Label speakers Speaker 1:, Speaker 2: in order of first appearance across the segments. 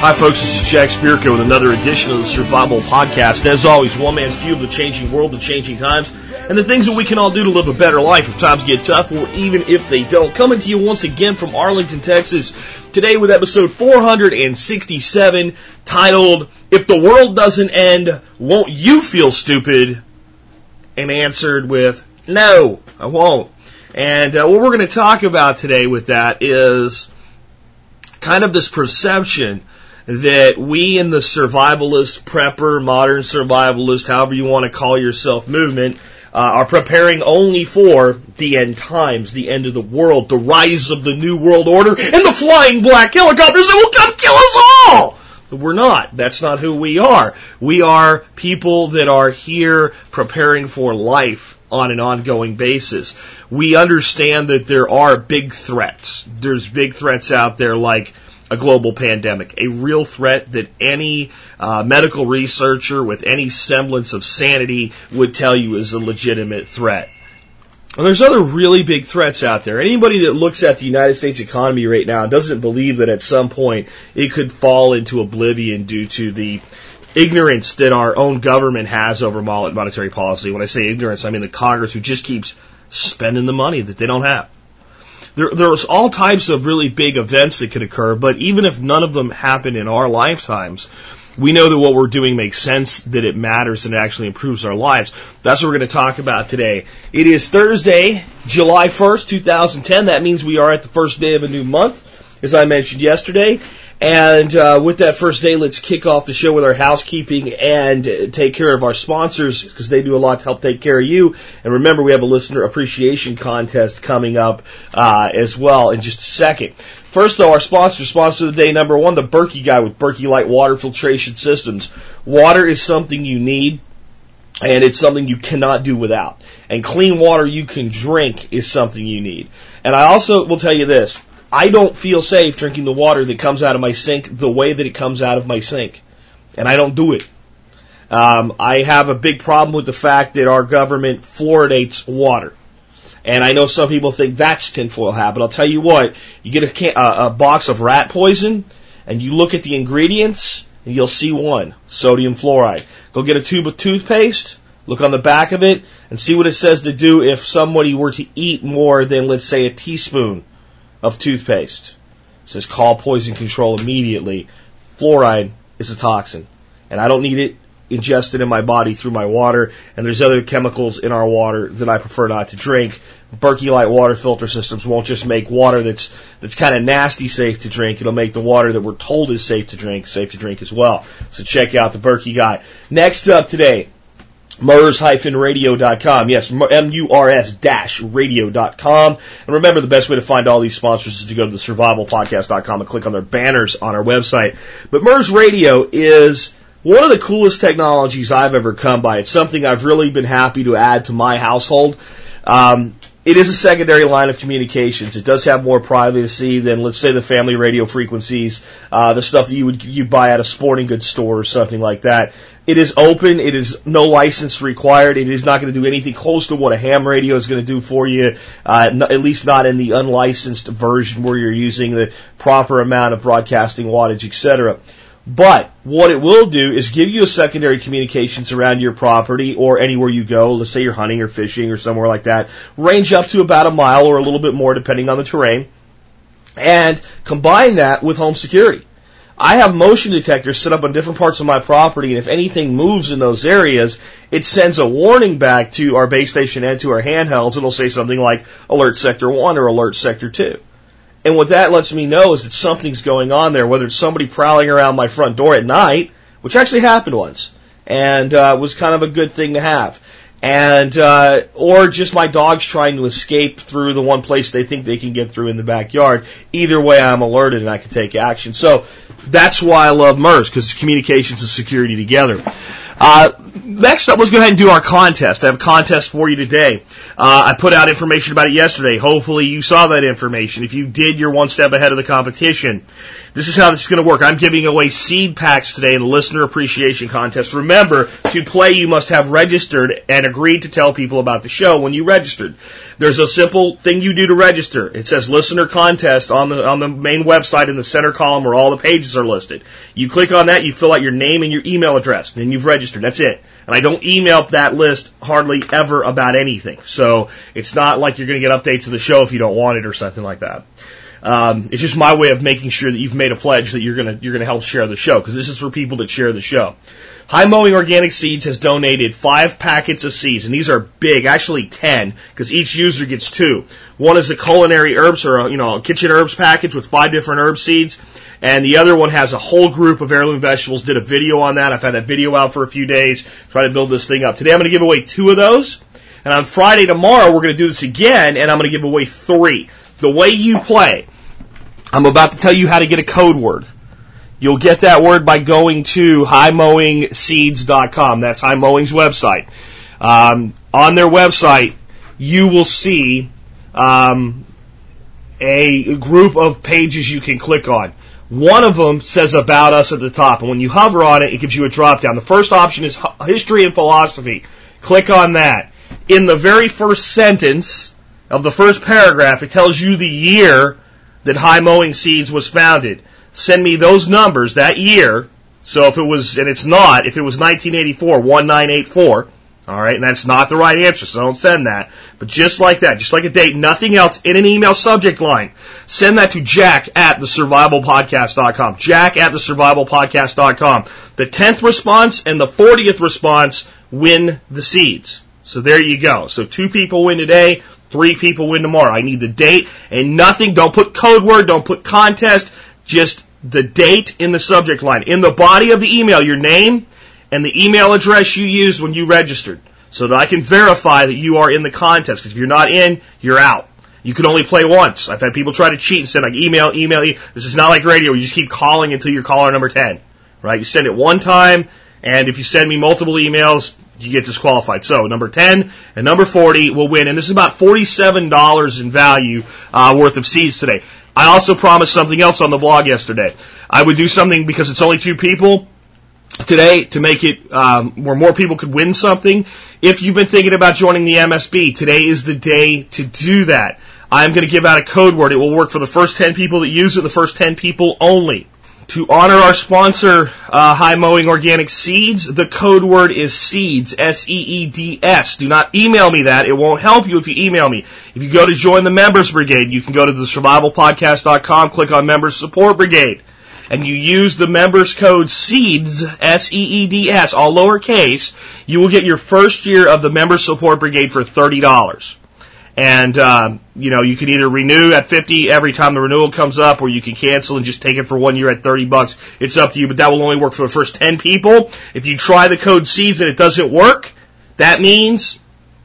Speaker 1: Hi, folks. This is Jack Spirko with another edition of the Survival Podcast. As always, one man's view of the changing world, the changing times, and the things that we can all do to live a better life if times get tough or even if they don't. Coming to you once again from Arlington, Texas, today with episode 467 titled, If the World Doesn't End, Won't You Feel Stupid? And answered with, No, I won't. And uh, what we're going to talk about today with that is kind of this perception that we in the survivalist, prepper, modern survivalist, however you want to call yourself movement, uh, are preparing only for the end times, the end of the world, the rise of the new world order, and the flying black helicopters that will come kill us all! We're not. That's not who we are. We are people that are here preparing for life on an ongoing basis. We understand that there are big threats. There's big threats out there like a global pandemic, a real threat that any uh, medical researcher with any semblance of sanity would tell you is a legitimate threat. And there's other really big threats out there. Anybody that looks at the United States economy right now doesn't believe that at some point it could fall into oblivion due to the ignorance that our own government has over monetary policy. When I say ignorance, I mean the Congress who just keeps spending the money that they don't have. There, there's all types of really big events that could occur, but even if none of them happen in our lifetimes, we know that what we're doing makes sense, that it matters, and it actually improves our lives. That's what we're going to talk about today. It is Thursday, July 1st, 2010. That means we are at the first day of a new month, as I mentioned yesterday. And uh, with that first day, let's kick off the show with our housekeeping and take care of our sponsors because they do a lot to help take care of you. And remember, we have a listener appreciation contest coming up uh, as well in just a second. First, though, our sponsor, sponsor of the day number one, the Berkey guy with Berkey Light Water Filtration Systems. Water is something you need. And it's something you cannot do without. And clean water you can drink is something you need. And I also will tell you this. I don't feel safe drinking the water that comes out of my sink the way that it comes out of my sink. And I don't do it. Um, I have a big problem with the fact that our government fluoridates water. And I know some people think that's tinfoil hat, but I'll tell you what, you get a, can- a, a box of rat poison and you look at the ingredients and you'll see one, sodium fluoride. Go get a tube of toothpaste, look on the back of it, and see what it says to do if somebody were to eat more than, let's say, a teaspoon of toothpaste. It says call poison control immediately. Fluoride is a toxin, and I don't need it ingested in my body through my water. And there's other chemicals in our water that I prefer not to drink. Berkey Light water filter systems won't just make water that's that's kind of nasty safe to drink. It'll make the water that we're told is safe to drink safe to drink as well. So check out the Berkey guy. Next up today, murs-radio.com. Yes, M-U-R-S-radio.com. And remember, the best way to find all these sponsors is to go to the survivalpodcast.com and click on their banners on our website. But MURS Radio is one of the coolest technologies I've ever come by. It's something I've really been happy to add to my household. Um, it is a secondary line of communications. It does have more privacy than, let's say, the family radio frequencies, uh, the stuff that you would you buy at a sporting goods store or something like that. It is open. It is no license required. It is not going to do anything close to what a ham radio is going to do for you, uh, n- at least not in the unlicensed version where you're using the proper amount of broadcasting wattage, etc. But what it will do is give you a secondary communications around your property or anywhere you go. Let's say you're hunting or fishing or somewhere like that. Range up to about a mile or a little bit more depending on the terrain. And combine that with home security. I have motion detectors set up on different parts of my property, and if anything moves in those areas, it sends a warning back to our base station and to our handhelds. It'll say something like Alert Sector 1 or Alert Sector 2. And what that lets me know is that something's going on there, whether it's somebody prowling around my front door at night, which actually happened once, and uh, was kind of a good thing to have. And uh, or just my dogs trying to escape through the one place they think they can get through in the backyard. Either way, I'm alerted and I can take action. So that's why I love MURS because it's communications and security together. Uh, next up, let's go ahead and do our contest. I have a contest for you today. Uh, I put out information about it yesterday. Hopefully you saw that information. If you did, you're one step ahead of the competition. This is how this is going to work. I'm giving away seed packs today in the listener appreciation contest. Remember, to play, you must have registered and agreed to tell people about the show when you registered. There's a simple thing you do to register. It says listener contest on the, on the main website in the center column where all the pages are listed. You click on that, you fill out your name and your email address, and you've registered. That's it. And I don't email that list hardly ever about anything. So it's not like you're going to get updates of the show if you don't want it or something like that. Um, it's just my way of making sure that you've made a pledge that you're gonna you're gonna help share the show because this is for people that share the show. High Mowing Organic Seeds has donated five packets of seeds, and these are big, actually ten, because each user gets two. One is a culinary herbs or a, you know a kitchen herbs package with five different herb seeds, and the other one has a whole group of heirloom vegetables. Did a video on that. I've had that video out for a few days, trying to build this thing up. Today I'm going to give away two of those, and on Friday tomorrow we're going to do this again, and I'm going to give away three. The way you play, I'm about to tell you how to get a code word. You'll get that word by going to highmowingseeds.com. That's High Mowing's website. Um, on their website, you will see um, a group of pages you can click on. One of them says about us at the top, and when you hover on it, it gives you a drop down. The first option is history and philosophy. Click on that. In the very first sentence of the first paragraph, it tells you the year that High Mowing Seeds was founded. Send me those numbers that year. So if it was, and it's not, if it was 1984, 1984, all right, and that's not the right answer, so don't send that. But just like that, just like a date, nothing else in an email subject line. Send that to jack at thesurvivalpodcast.com. Jack at thesurvivalpodcast.com. The 10th response and the 40th response win the seeds. So there you go. So two people win today, three people win tomorrow. I need the date and nothing. Don't put code word, don't put contest, just the date in the subject line. In the body of the email, your name and the email address you used when you registered so that I can verify that you are in the contest. Because if you're not in, you're out. You can only play once. I've had people try to cheat and send like email, email. E- this is not like radio. You just keep calling until you're caller number 10. Right? You send it one time, and if you send me multiple emails, you get disqualified. So number 10 and number 40 will win. And this is about $47 in value uh, worth of seeds today. I also promised something else on the blog yesterday. I would do something because it's only two people today to make it um, where more people could win something. If you've been thinking about joining the MSB, today is the day to do that. I'm going to give out a code word. It will work for the first 10 people that use it, the first 10 people only. To honor our sponsor, uh, High Mowing Organic Seeds, the code word is SEEDS, S-E-E-D-S. Do not email me that. It won't help you if you email me. If you go to join the Members Brigade, you can go to the survivalpodcast.com, click on Members Support Brigade and you use the members code SEEDS, S-E-E-D-S, all lowercase, you will get your first year of the Member Support Brigade for $30. And, uh, you know, you can either renew at 50 every time the renewal comes up, or you can cancel and just take it for one year at 30 bucks. It's up to you, but that will only work for the first 10 people. If you try the code SEEDS and it doesn't work, that means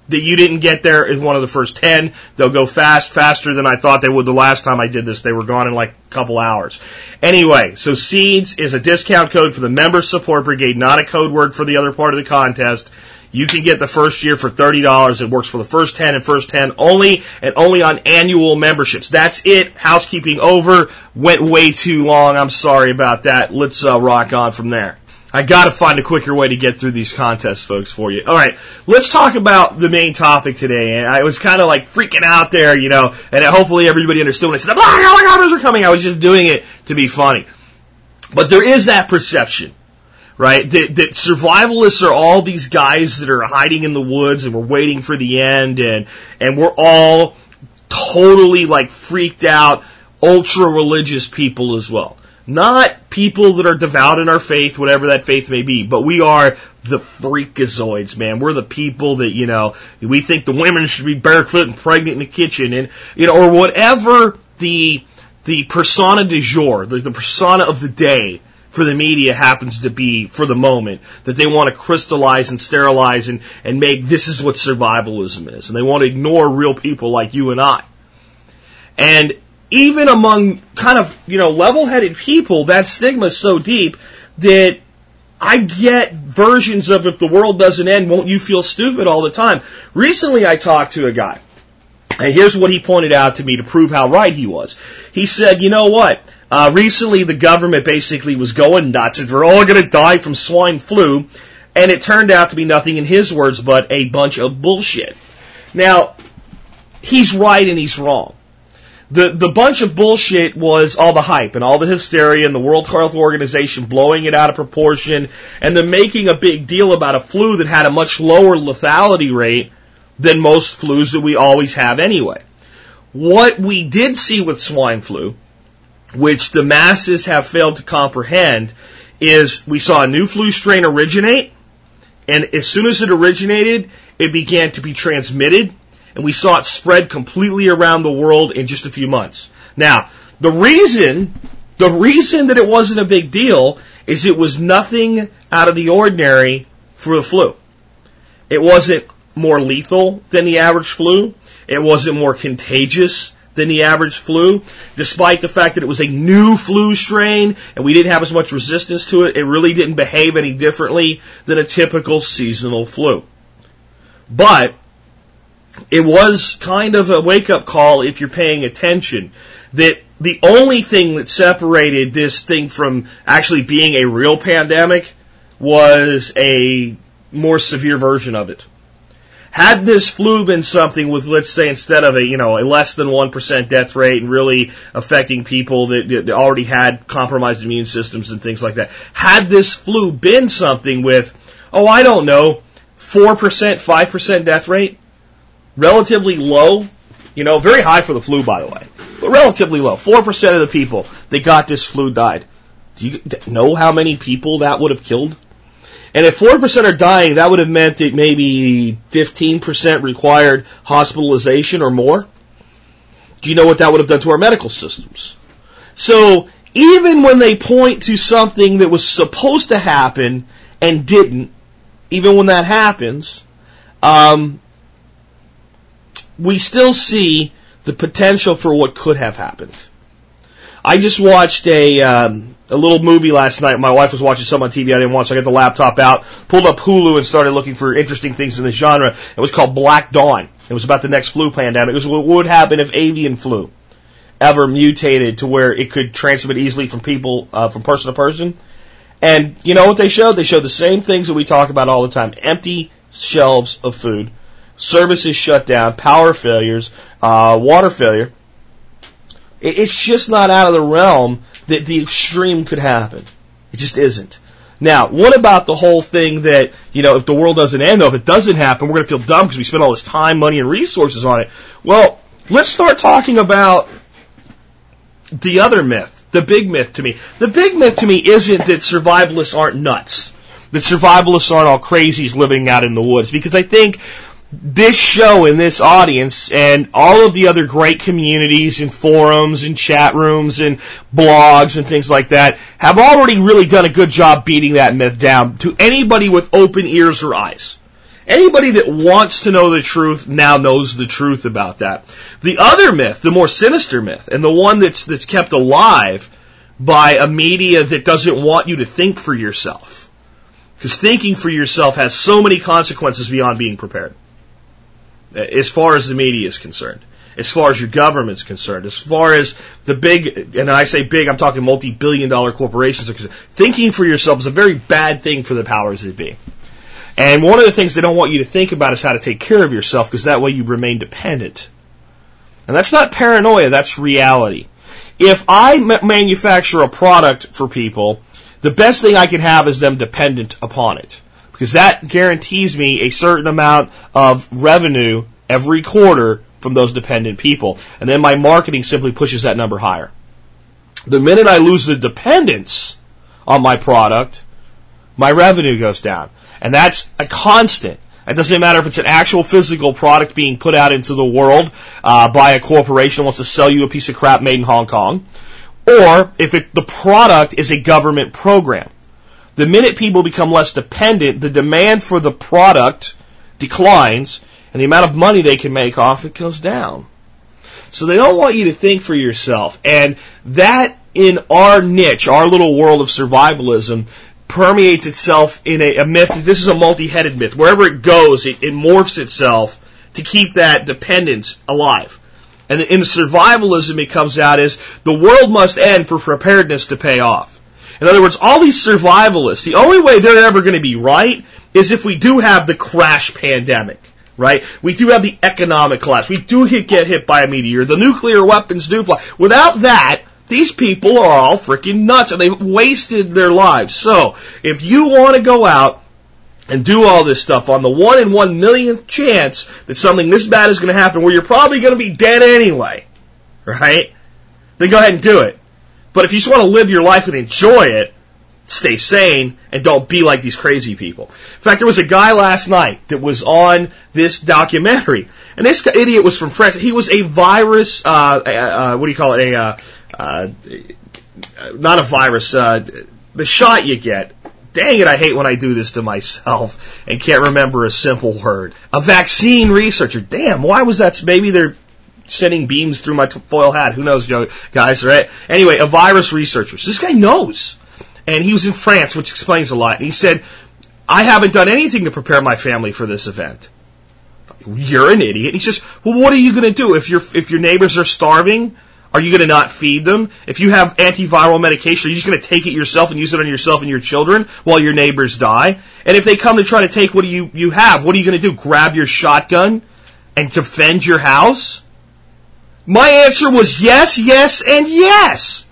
Speaker 1: that you didn't get there as one of the first 10. They'll go fast, faster than I thought they would the last time I did this. They were gone in like a couple hours. Anyway, so SEEDS is a discount code for the Member Support Brigade, not a code word for the other part of the contest. You can get the first year for $30. It works for the first 10 and first 10 only and only on annual memberships. That's it. Housekeeping over. Went way too long. I'm sorry about that. Let's uh, rock on from there. I gotta find a quicker way to get through these contests, folks, for you. Alright, let's talk about the main topic today. And I was kind of like freaking out there, you know, and hopefully everybody understood when I said, oh my god, are coming. I was just doing it to be funny. But there is that perception, right? That, that survivalists are all these guys that are hiding in the woods and we're waiting for the end and, and we're all totally like freaked out, ultra religious people as well. Not people that are devout in our faith, whatever that faith may be, but we are the freakazoids, man. We're the people that, you know, we think the women should be barefoot and pregnant in the kitchen and, you know, or whatever the, the persona du jour, the, the persona of the day for the media happens to be for the moment that they want to crystallize and sterilize and, and make this is what survivalism is. And they want to ignore real people like you and I. And even among kind of, you know, level-headed people, that stigma is so deep that I get versions of if the world doesn't end, won't you feel stupid all the time? Recently I talked to a guy, and here's what he pointed out to me to prove how right he was. He said, you know what? Uh, recently the government basically was going nuts. We're all going to die from swine flu. And it turned out to be nothing in his words but a bunch of bullshit. Now, he's right and he's wrong the the bunch of bullshit was all the hype and all the hysteria and the World Health Organization blowing it out of proportion and then making a big deal about a flu that had a much lower lethality rate than most flus that we always have anyway. What we did see with swine flu, which the masses have failed to comprehend, is we saw a new flu strain originate, and as soon as it originated, it began to be transmitted and we saw it spread completely around the world in just a few months. Now, the reason, the reason that it wasn't a big deal is it was nothing out of the ordinary for the flu. It wasn't more lethal than the average flu. It wasn't more contagious than the average flu. Despite the fact that it was a new flu strain and we didn't have as much resistance to it, it really didn't behave any differently than a typical seasonal flu. But it was kind of a wake up call if you're paying attention that the only thing that separated this thing from actually being a real pandemic was a more severe version of it. Had this flu been something with, let's say, instead of a, you know, a less than 1% death rate and really affecting people that, that already had compromised immune systems and things like that, had this flu been something with, oh, I don't know, 4%, 5% death rate, relatively low, you know, very high for the flu, by the way, but relatively low. 4% of the people that got this flu died. Do you know how many people that would have killed? And if 4% are dying, that would have meant that maybe 15% required hospitalization or more. Do you know what that would have done to our medical systems? So, even when they point to something that was supposed to happen and didn't, even when that happens, um, we still see the potential for what could have happened. I just watched a um, a little movie last night. My wife was watching some on TV. I didn't watch. So I got the laptop out, pulled up Hulu, and started looking for interesting things in this genre. It was called Black Dawn. It was about the next flu pandemic. It was what would happen if avian flu ever mutated to where it could transmit easily from people uh, from person to person. And you know what they showed? They showed the same things that we talk about all the time: empty shelves of food services shut down, power failures, uh, water failure. It's just not out of the realm that the extreme could happen. It just isn't. Now, what about the whole thing that, you know, if the world doesn't end, though, if it doesn't happen, we're going to feel dumb because we spent all this time, money, and resources on it. Well, let's start talking about the other myth, the big myth to me. The big myth to me isn't that survivalists aren't nuts, that survivalists aren't all crazies living out in the woods, because I think this show and this audience and all of the other great communities and forums and chat rooms and blogs and things like that have already really done a good job beating that myth down to anybody with open ears or eyes. Anybody that wants to know the truth now knows the truth about that. The other myth, the more sinister myth, and the one that's, that's kept alive by a media that doesn't want you to think for yourself. Because thinking for yourself has so many consequences beyond being prepared Uh, as far as the media is concerned, as far as your government's concerned, as far as the big, and I say big, I'm talking multi-billion dollar corporations are concerned. Thinking for yourself is a very bad thing for the powers that be. And one of the things they don't want you to think about is how to take care of yourself because that way you remain dependent. And that's not paranoia, that's reality. If I manufacture a product for people, the best thing I can have is them dependent upon it because that guarantees me a certain amount of revenue every quarter from those dependent people. And then my marketing simply pushes that number higher. The minute I lose the dependence on my product, my revenue goes down. And that's a constant. It doesn't matter if it's an actual physical product being put out into the world uh, by a corporation that wants to sell you a piece of crap made in Hong Kong, or if it, the product is a government program. The minute people become less dependent, the demand for the product declines, and the amount of money they can make off it goes down. So they don't want you to think for yourself. And that in our niche, our little world of survivalism, permeates itself in a, a myth. This is a multi-headed myth. Wherever it goes, it, it morphs itself to keep that dependence alive. And in survivalism, it comes out as the world must end for preparedness to pay off. In other words, all these survivalists, the only way they're ever going to be right is if we do have the crash pandemic, right? We do have the economic collapse. We do hit, get hit by a meteor. The nuclear weapons do fly. Without that, these people are all freaking nuts and they've wasted their lives. So, if you want to go out and do all this stuff on the one in one millionth chance that something this bad is going to happen where you're probably going to be dead anyway, right? Then go ahead and do it. But if you just want to live your life and enjoy it, stay sane and don't be like these crazy people. In fact, there was a guy last night that was on this documentary, and this idiot was from France. He was a virus, uh, uh, uh what do you call it? A, uh, uh not a virus, uh, the shot you get Dang it, I hate when I do this to myself and can't remember a simple word. A vaccine researcher. Damn, why was that? Maybe they're sending beams through my foil hat. Who knows, guys, right? Anyway, a virus researcher. So this guy knows. And he was in France, which explains a lot. And he said, I haven't done anything to prepare my family for this event. You're an idiot. He says, well, what are you going to do if your if your neighbors are starving? Are you going to not feed them? If you have antiviral medication, are you just going to take it yourself and use it on yourself and your children while your neighbors die? And if they come to try to take what do you, you have, what are you going to do? Grab your shotgun and defend your house? My answer was yes, yes, and yes.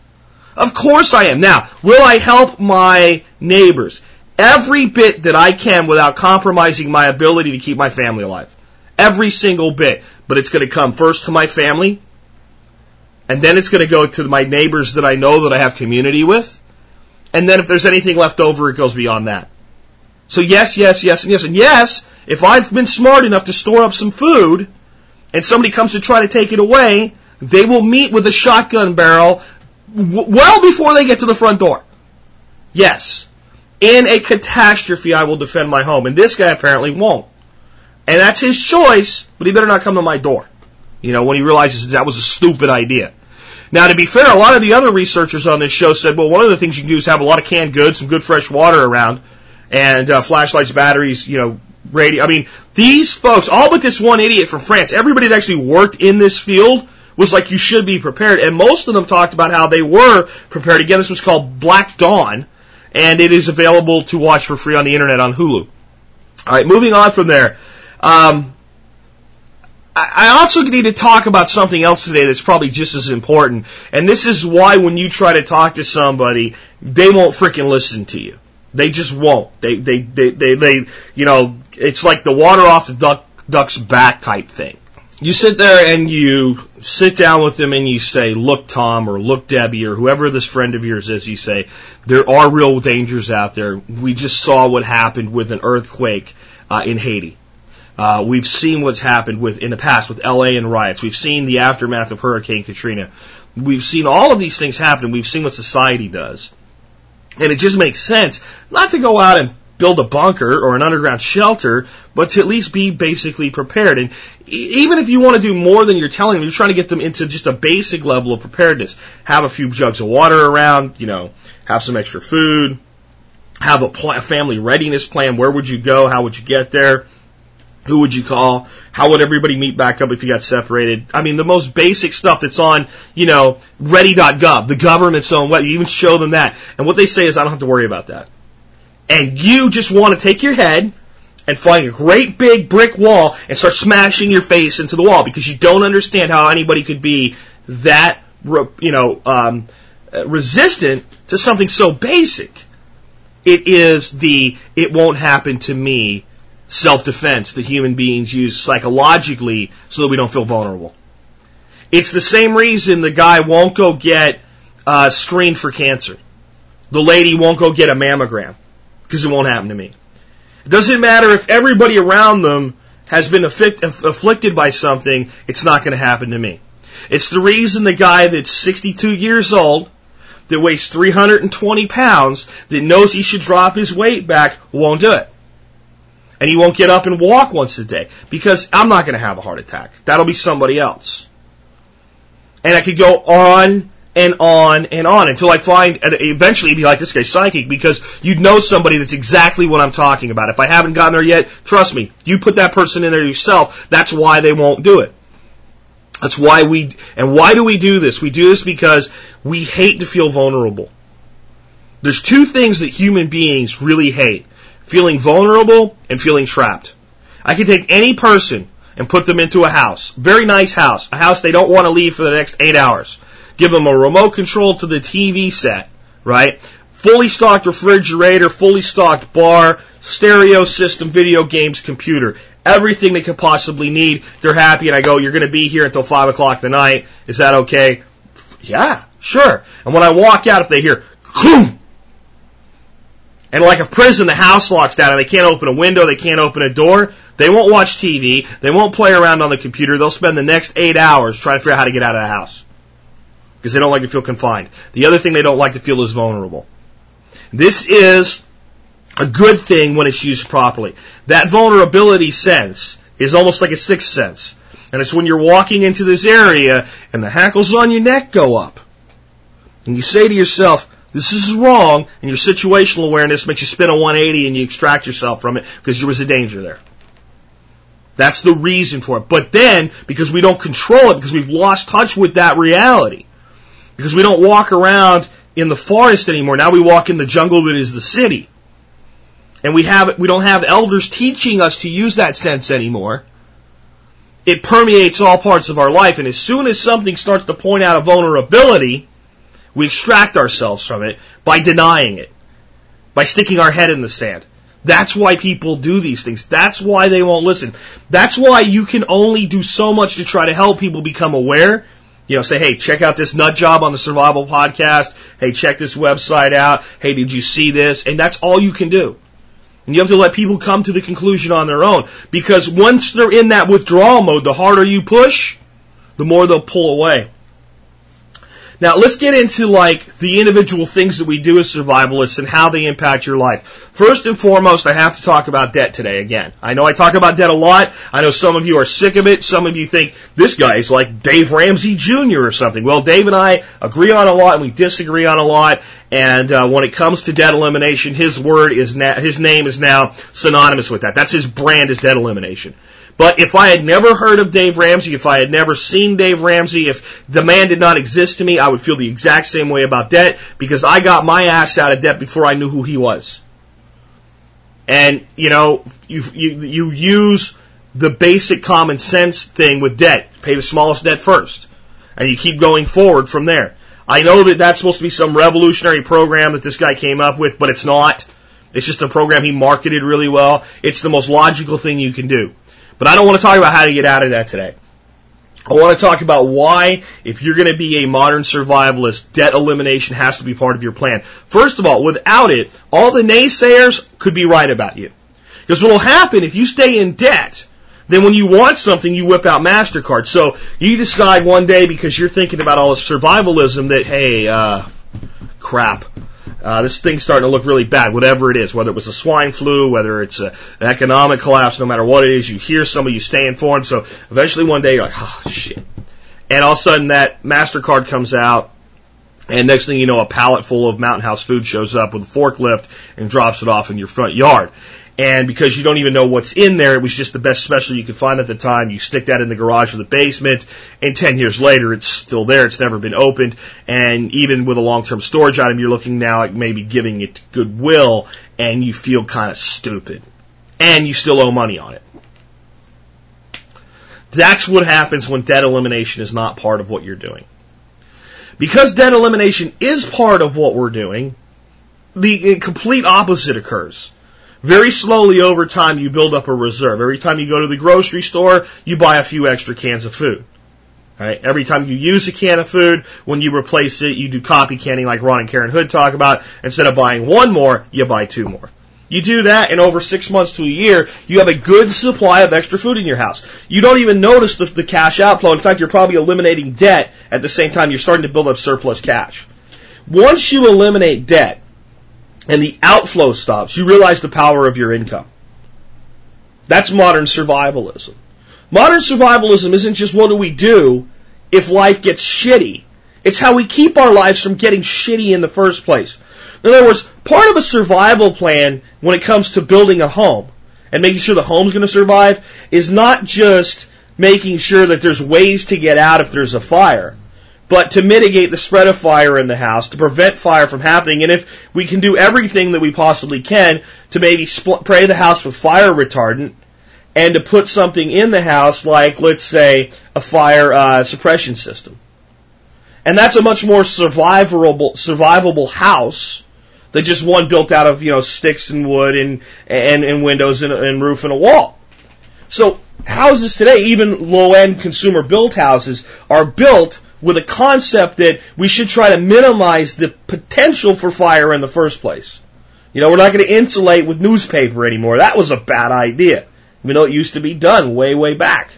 Speaker 1: Of course I am. Now, will I help my neighbors? Every bit that I can without compromising my ability to keep my family alive. Every single bit. But it's going to come first to my family, and then it's going to go to my neighbors that I know that I have community with. And then if there's anything left over, it goes beyond that. So yes, yes, yes, and yes. And yes, if I've been smart enough to store up some food and somebody comes to try to take it away, they will meet with a shotgun barrel well before they get to the front door. Yes. In a catastrophe, I will defend my home. And this guy apparently won't. And that's his choice, but he better not come to my door. You know, when he realizes that was a stupid idea. Now, to be fair, a lot of the other researchers on this show said, well, one of the things you can do is have a lot of canned goods, some good fresh water around, and uh, flashlights, batteries, you know, radio. I mean, these folks, all but this one idiot from France, everybody that actually worked in this field was like, you should be prepared. And most of them talked about how they were prepared. Again, this was called Black Dawn, and it is available to watch for free on the internet on Hulu. All right, moving on from there. Um, I also need to talk about something else today that's probably just as important. And this is why when you try to talk to somebody, they won't freaking listen to you. They just won't. They, they, they, they, they, you know, it's like the water off the duck, duck's back type thing. You sit there and you sit down with them and you say, look, Tom, or look, Debbie, or whoever this friend of yours is, you say, there are real dangers out there. We just saw what happened with an earthquake uh, in Haiti uh, we've seen what's happened with in the past with LA and riots. We've seen the aftermath of Hurricane Katrina. We've seen all of these things happen. We've seen what society does. And it just makes sense not to go out and build a bunker or an underground shelter, but to at least be basically prepared. And even if you want to do more than you're telling them, you're trying to get them into just a basic level of preparedness. Have a few jugs of water around, you know, have some extra food, have a, pl- family readiness plan. Where would you go? How would you get there? Who would you call? How would everybody meet back up if you got separated? I mean, the most basic stuff that's on, you know, ready.gov, the government's own web. You even show them that. And what they say is, I don't have to worry about that. And you just want to take your head and find a great big brick wall and start smashing your face into the wall because you don't understand how anybody could be that, you know, um, resistant to something so basic. It is the, it won't happen to me self-defense that human beings use psychologically so that we don't feel vulnerable. It's the same reason the guy won't go get uh, screened for cancer. The lady won't go get a mammogram because it won't happen to me. It doesn't matter if everybody around them has been afflict, afflicted by something, it's not going to happen to me. It's the reason the guy that's 62 years old that weighs 320 pounds that knows he should drop his weight back won't do it. And he won't get up and walk once a day because I'm not going to have a heart attack. That'll be somebody else. And I could go on and on and on until I find, eventually be like this guy's psychic because you'd know somebody that's exactly what I'm talking about. If I haven't gotten there yet, trust me, you put that person in there yourself, that's why they won't do it. That's why we, and why do we do this? We do this because we hate to feel vulnerable. There's two things that human beings really hate. Feeling vulnerable and feeling trapped. I can take any person and put them into a house. Very nice house. A house they don't want to leave for the next eight hours give them a remote control to the TV set, right? Fully stocked refrigerator, fully stocked bar, stereo system, video games, computer. Everything they could possibly need. They're happy and I go, you're gonna be here until five o'clock tonight. Is that okay? Yeah, sure. And when I walk out, if they hear, boom, and like a prison, the house locks down and they can't open a window, they can't open a door, they won't watch TV, they won't play around on the computer, they'll spend the next eight hours trying to figure out how to get out of the house because they don't like to feel confined. The other thing they don't like to feel is vulnerable. This is a good thing when it's used properly. That vulnerability sense is almost like a sixth sense. And it's when you're walking into this area and the hackles on your neck go up. And you say to yourself, this is wrong, and your situational awareness makes you spin a 180 and you extract yourself from it because there was a danger there. That's the reason for it. But then, because we don't control it, because we've lost touch with that reality, because we don't walk around in the forest anymore. Now we walk in the jungle that is the city. And we have we don't have elders teaching us to use that sense anymore. It permeates all parts of our life, and as soon as something starts to point out a vulnerability, we extract ourselves from it by denying it, by sticking our head in the sand. That's why people do these things. That's why they won't listen. That's why you can only do so much to try to help people become aware you know, say, hey, check out this nut job on the survival podcast. Hey, check this website out. Hey, did you see this? And that's all you can do. And you have to let people come to the conclusion on their own. Because once they're in that withdrawal mode, the harder you push, the more they'll pull away. Now let's get into like the individual things that we do as survivalists and how they impact your life. First and foremost, I have to talk about debt today again. I know I talk about debt a lot. I know some of you are sick of it. Some of you think this guy is like Dave Ramsey Jr. or something. Well, Dave and I agree on a lot and we disagree on a lot. And uh, when it comes to debt elimination, his word is na- his name is now synonymous with that. That's his brand is debt elimination. But if I had never heard of Dave Ramsey, if I had never seen Dave Ramsey, if the man did not exist to me, I would feel the exact same way about debt because I got my ass out of debt before I knew who he was. And, you know, you, you, you use the basic common sense thing with debt. Pay the smallest debt first. And you keep going forward from there. I know that that's supposed to be some revolutionary program that this guy came up with, but it's not. It's just a program he marketed really well. It's the most logical thing you can do. But I don't want to talk about how to get out of that today. I want to talk about why, if you're going to be a modern survivalist, debt elimination has to be part of your plan. First of all, without it, all the naysayers could be right about you. Because what will happen if you stay in debt, then when you want something, you whip out MasterCard. So you decide one day because you're thinking about all this survivalism that, hey, uh, crap, uh, this thing's starting to look really bad, whatever it is, whether it was a swine flu, whether it's a, an economic collapse, no matter what it is, you hear somebody, you stay informed. So eventually one day you're like, oh shit. And all of a sudden that MasterCard comes out, and next thing you know, a pallet full of Mountain House food shows up with a forklift and drops it off in your front yard. And because you don't even know what's in there, it was just the best special you could find at the time. You stick that in the garage or the basement, and 10 years later, it's still there. It's never been opened. And even with a long-term storage item, you're looking now at maybe giving it goodwill, and you feel kind of stupid. And you still owe money on it. That's what happens when debt elimination is not part of what you're doing. Because debt elimination is part of what we're doing, the complete opposite occurs very slowly over time, you build up a reserve. Every time you go to the grocery store, you buy a few extra cans of food. Right? Every time you use a can of food, when you replace it, you do copy canning like Ron and Karen Hood talk about. Instead of buying one more, you buy two more. You do that, and over six months to a year, you have a good supply of extra food in your house. You don't even notice the, the cash outflow. In fact, you're probably eliminating debt at the same time you're starting to build up surplus cash. Once you eliminate debt and the outflow stops, you realize the power of your income. That's modern survivalism. Modern survivalism isn't just what do we do if life gets shitty. It's how we keep our lives from getting shitty in the first place. In other words, part of a survival plan when it comes to building a home and making sure the home's going to survive is not just making sure that there's ways to get out if there's a fire, but to mitigate the spread of fire in the house, to prevent fire from happening. And if we can do everything that we possibly can to maybe spray the house with fire retardant and to put something in the house like, let's say, a fire uh, suppression system. And that's a much more survivable, survivable house than just one built out of, you know, sticks and wood and, and, and windows and, and roof and a wall. So houses today, even low end consumer built houses, are built with a concept that we should try to minimize the potential for fire in the first place. You know, we're not going to insulate with newspaper anymore. That was a bad idea. Even though it used to be done way, way back.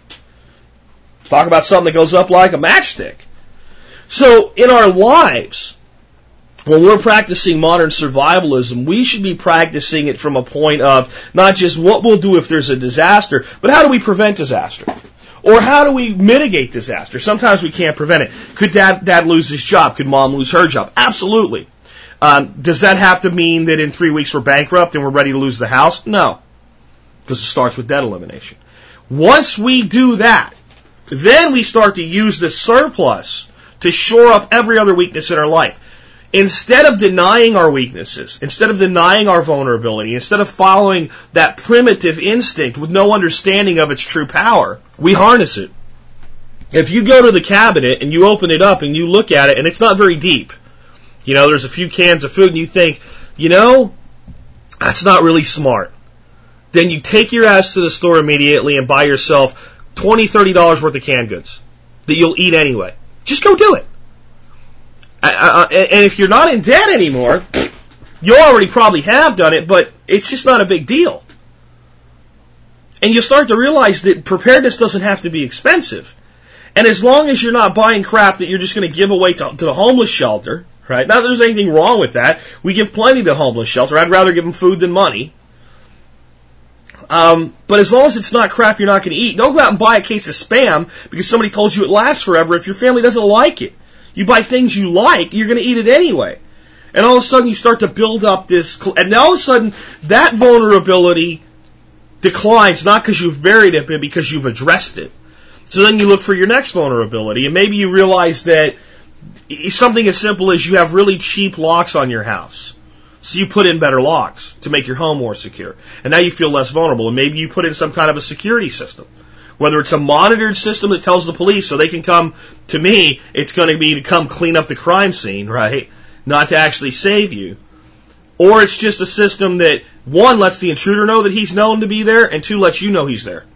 Speaker 1: Talk about something that goes up like a matchstick. So in our lives, when we're practicing modern survivalism, we should be practicing it from a point of not just what we'll do if there's a disaster, but how do we prevent disaster? Or how do we mitigate disaster? Sometimes we can't prevent it. Could dad, dad lose his job? Could mom lose her job? Absolutely. Um, does that have to mean that in three weeks we're bankrupt and we're ready to lose the house? No. Because it starts with debt elimination. Once we do that, then we start to use the surplus to shore up every other weakness in our life. Instead of denying our weaknesses, instead of denying our vulnerability, instead of following that primitive instinct with no understanding of its true power, we harness it. If you go to the cabinet and you open it up and you look at it and it's not very deep, you know, there's a few cans of food and you think, you know, that's not really smart. Then you take your ass to the store immediately and buy yourself $20, $30 worth of canned goods that you'll eat anyway. Just go do it. Uh, and if you're not in debt anymore, you already probably have done it, but it's just not a big deal. And you start to realize that preparedness doesn't have to be expensive. And as long as you're not buying crap that you're just going to give away to, to the homeless shelter, right? Not that there's anything wrong with that. We give plenty to homeless shelter. I'd rather give them food than money. Um, but as long as it's not crap you're not going to eat, don't go out and buy a case of spam because somebody told you it lasts forever if your family doesn't like it. You buy things you like, you're going to eat it anyway. And all of a sudden you start to build up this, and now all of a sudden that vulnerability declines not because you've buried it, but because you've addressed it. So then you look for your next vulnerability, and maybe you realize that something as simple as you have really cheap locks on your house. So you put in better locks to make your home more secure. And now you feel less vulnerable. And maybe you put in some kind of a security system. Whether it's a monitored system that tells the police so they can come to me, it's going to be to come clean up the crime scene, right? Not to actually save you. Or it's just a system that, one, lets the intruder know that he's known to be there, and two, lets you know he's there.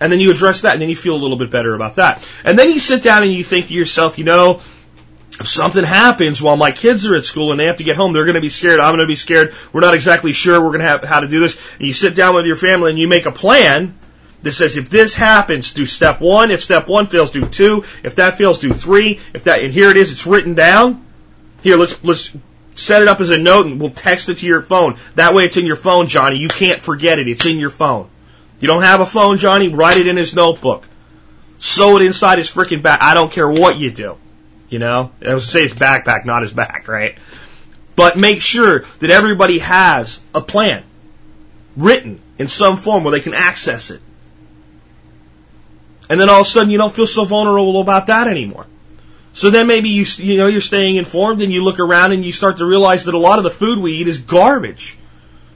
Speaker 1: And then you address that, and then you feel a little bit better about that. And then you sit down and you think to yourself, you know, if something happens while my kids are at school and they have to get home, they're going to be scared. I'm going to be scared. We're not exactly sure we're going to have how to do this. And you sit down with your family and you make a plan that says if this happens, do step one. If step one fails, do two. If that fails, do three. If that, and here it is, it's written down. Here, let's, let's set it up as a note and we'll text it to your phone. That way it's in your phone, Johnny. You can't forget it. It's in your phone. You don't have a phone, Johnny? Write it in his notebook. Sew it inside his freaking back. I don't care what you do. You know, I was say his backpack, not his back, right? But make sure that everybody has a plan written in some form where they can access it. And then all of a sudden you don't feel so vulnerable about that anymore. So then maybe you, you know, you're staying informed and you look around and you start to realize that a lot of the food we eat is garbage.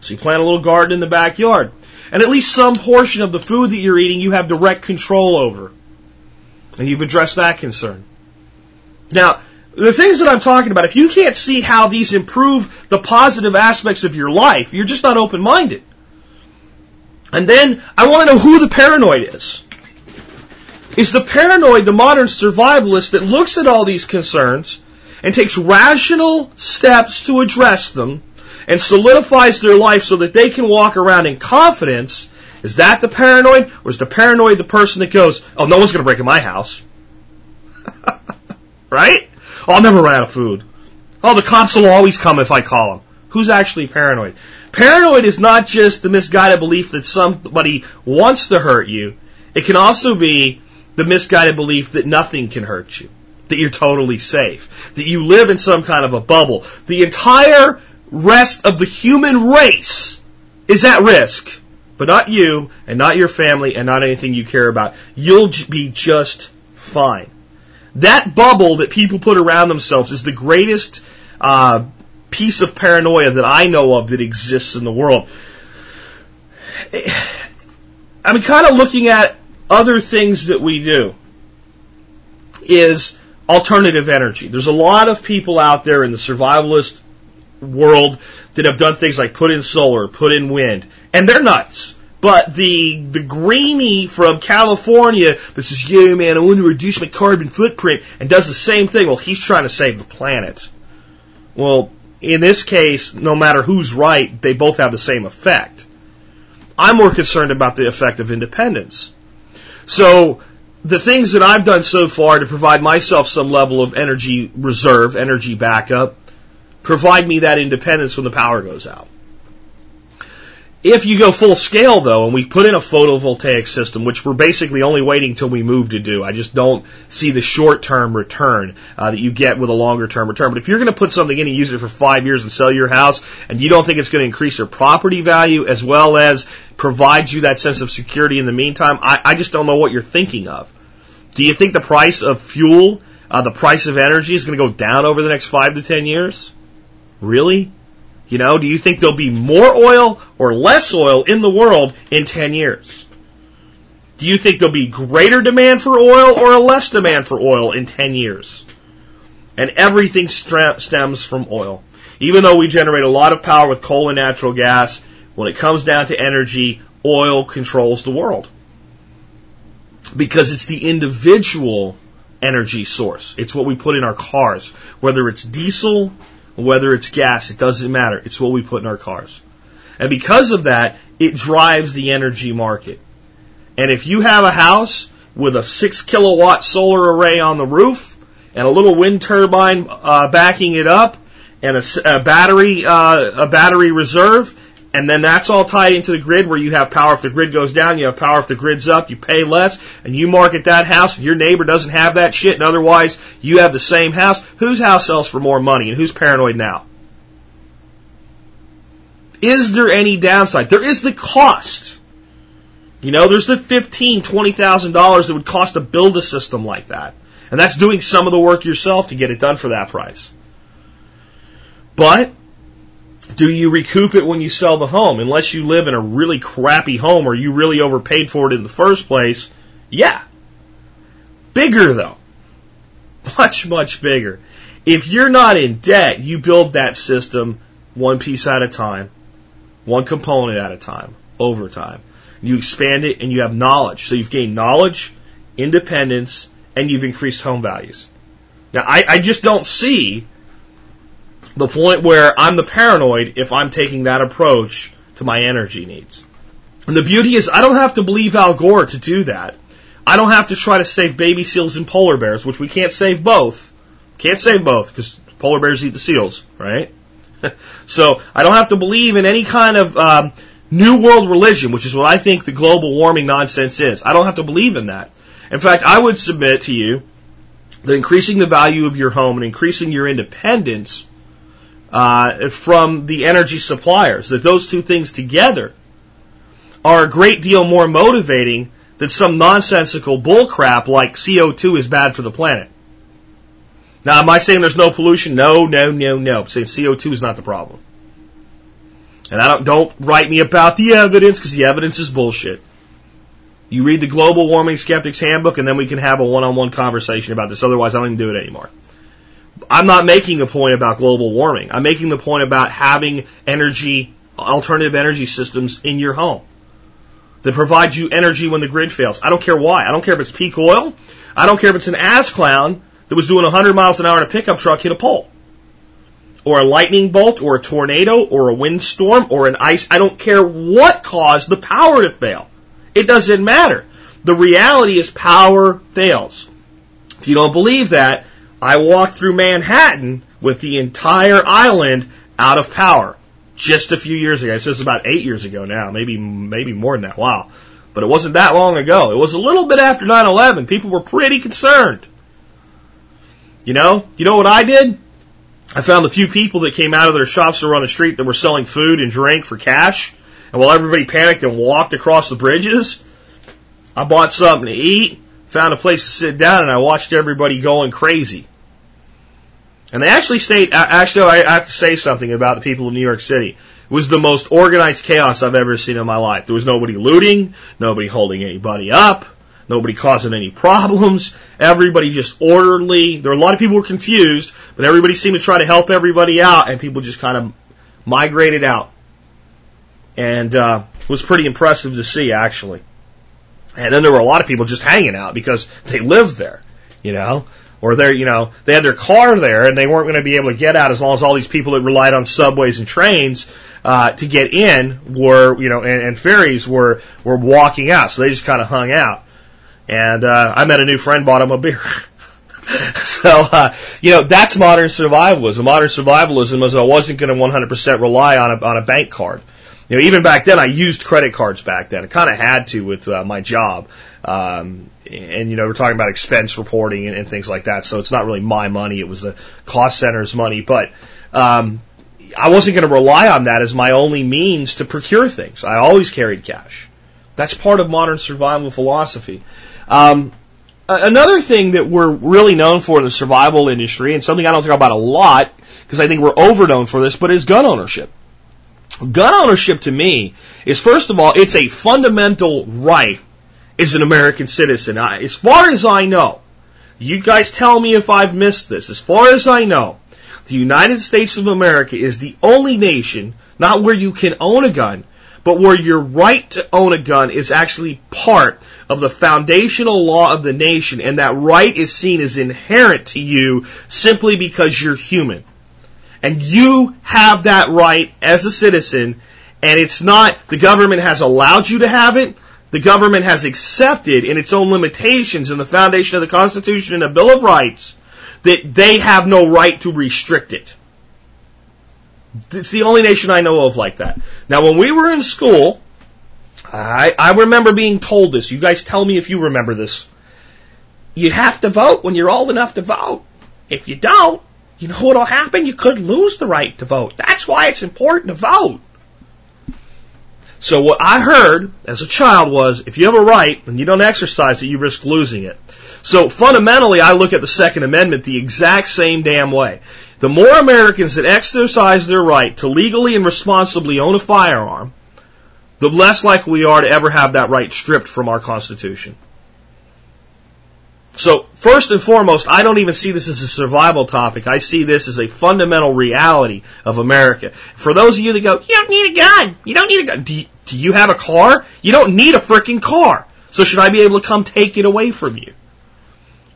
Speaker 1: So you plant a little garden in the backyard. And at least some portion of the food that you're eating you have direct control over. And you've addressed that concern. Now, the things that I'm talking about, if you can't see how these improve the positive aspects of your life, you're just not open minded. And then I want to know who the paranoid is. Is the paranoid the modern survivalist that looks at all these concerns and takes rational steps to address them and solidifies their life so that they can walk around in confidence? Is that the paranoid? Or is the paranoid the person that goes, oh, no one's going to break in my house? right? Oh, I'll never run out of food. Oh, the cops will always come if I call them. Who's actually paranoid? Paranoid is not just the misguided belief that somebody wants to hurt you. It can also be the misguided belief that nothing can hurt you. That you're totally safe. That you live in some kind of a bubble. The entire rest of the human race is at risk. But not you, and not your family, and not anything you care about. You'll be just fine. That bubble that people put around themselves is the greatest uh, piece of paranoia that I know of that exists in the world. I mean, kind of looking at other things that we do is alternative energy. There's a lot of people out there in the survivalist world that have done things like put in solar, put in wind, and they're nuts. But the the greenie from California that says, "Yeah, man, I want to reduce my carbon footprint," and does the same thing. Well, he's trying to save the planet. Well, in this case, no matter who's right, they both have the same effect. I'm more concerned about the effect of independence. So the things that I've done so far to provide myself some level of energy reserve, energy backup, provide me that independence when the power goes out. If you go full scale though, and we put in a photovoltaic system, which we're basically only waiting till we move to do, I just don't see the short term return uh, that you get with a longer term return. But if you're going to put something in and use it for five years and sell your house, and you don't think it's going to increase your property value as well as provide you that sense of security in the meantime, I, I just don't know what you're thinking of. Do you think the price of fuel, uh, the price of energy is going to go down over the next five to ten years? Really? You know, do you think there'll be more oil or less oil in the world in 10 years? Do you think there'll be greater demand for oil or a less demand for oil in 10 years? And everything stems from oil. Even though we generate a lot of power with coal and natural gas, when it comes down to energy, oil controls the world. Because it's the individual energy source. It's what we put in our cars, whether it's diesel whether it's gas, it doesn't matter. It's what we put in our cars. And because of that, it drives the energy market. And if you have a house with a six kilowatt solar array on the roof and a little wind turbine uh, backing it up and a, a battery uh, a battery reserve and then that's all tied into the grid where you have power if the grid goes down, you have power if the grid's up, you pay less, and you market that house, and your neighbor doesn't have that shit, and otherwise you have the same house. Whose house sells for more money, and who's paranoid now? Is there any downside? There is the cost. You know, there's the fifteen, twenty thousand dollars that would cost to build a system like that, and that's doing some of the work yourself to get it done for that price. But do you recoup it when you sell the home? Unless you live in a really crappy home or you really overpaid for it in the first place, yeah. Bigger though. Much, much bigger. If you're not in debt, you build that system one piece at a time, one component at a time, over time. You expand it and you have knowledge. So you've gained knowledge, independence, and you've increased home values. Now, I, I just don't see the point where I'm the paranoid if I'm taking that approach to my energy needs. And the beauty is I don't have to believe Al Gore to do that. I don't have to try to save baby seals and polar bears, which we can't save both. Can't save both because polar bears eat the seals, right? so I don't have to believe in any kind of um, new world religion, which is what I think the global warming nonsense is. I don't have to believe in that. In fact, I would submit to you that increasing the value of your home and increasing your independence uh, from the energy suppliers. That those two things together are a great deal more motivating than some nonsensical bullcrap like CO2 is bad for the planet. Now, am I saying there's no pollution? No, no, no, no. I'm saying CO2 is not the problem. And I don't, don't write me about the evidence because the evidence is bullshit. You read the Global Warming Skeptics Handbook and then we can have a one-on-one conversation about this. Otherwise, I don't even do it anymore. I'm not making the point about global warming. I'm making the point about having energy, alternative energy systems in your home that provide you energy when the grid fails. I don't care why. I don't care if it's peak oil. I don't care if it's an ass clown that was doing 100 miles an hour in a pickup truck hit a pole. Or a lightning bolt, or a tornado, or a windstorm, or an ice. I don't care what caused the power to fail. It doesn't matter. The reality is power fails. If you don't believe that, I walked through Manhattan with the entire island out of power just a few years ago. This is about eight years ago now, maybe maybe more than that. Wow. But it wasn't that long ago. It was a little bit after 9/11. People were pretty concerned. You know, you know what I did? I found a few people that came out of their shops around the street that were selling food and drink for cash. And while everybody panicked and walked across the bridges, I bought something to eat, found a place to sit down, and I watched everybody going crazy. And they actually stayed, actually, I have to say something about the people of New York City. It was the most organized chaos I've ever seen in my life. There was nobody looting, nobody holding anybody up, nobody causing any problems, everybody just orderly. There were a lot of people who were confused, but everybody seemed to try to help everybody out, and people just kind of migrated out. And uh, it was pretty impressive to see, actually. And then there were a lot of people just hanging out because they lived there, you know or they're, you know, they had their car there and they weren't going to be able to get out as long as all these people that relied on subways and trains uh, to get in were, you know, and, and ferries were were walking out. So they just kind of hung out. And uh, I met a new friend, bought him a beer. so, uh, you know, that's modern survivalism. Modern survivalism is I wasn't going to 100% rely on a, on a bank card. You know, even back then, I used credit cards back then. I kind of had to with uh, my job. Um, and you know we're talking about expense reporting and, and, things like that. So it's not really my money; it was the cost center's money. But um, I wasn't going to rely on that as my only means to procure things. I always carried cash. That's part of modern survival philosophy. Um, another thing that we're really known for in the survival industry, and something I don't talk about a lot because I think we're over for this, but is gun ownership. Gun ownership to me is first of all, it's a fundamental right as an American citizen. I, as far as I know, you guys tell me if I've missed this. As far as I know, the United States of America is the only nation, not where you can own a gun, but where your right to own a gun is actually part of the foundational law of the nation, and that right is seen as inherent to you simply because you're human. And you have that right as a citizen, and it's not, the government has allowed you to have it, the government has accepted in its own limitations in the foundation of the Constitution and the Bill of Rights that they have no right to restrict it. It's the only nation I know of like that. Now, when we were in school, I, I remember being told this. You guys tell me if you remember this. You have to vote when you're old enough to vote. If you don't, you know what'll happen? You could lose the right to vote. That's why it's important to vote. So what I heard as a child was, if you have a right and you don't exercise it, you risk losing it. So fundamentally, I look at the Second Amendment the exact same damn way. The more Americans that exercise their right to legally and responsibly own a firearm, the less likely we are to ever have that right stripped from our Constitution. So first and foremost, I don't even see this as a survival topic. I see this as a fundamental reality of America. For those of you that go, you don't need a gun. You don't need a gun. Do you, do you have a car? You don't need a freaking car. So should I be able to come take it away from you?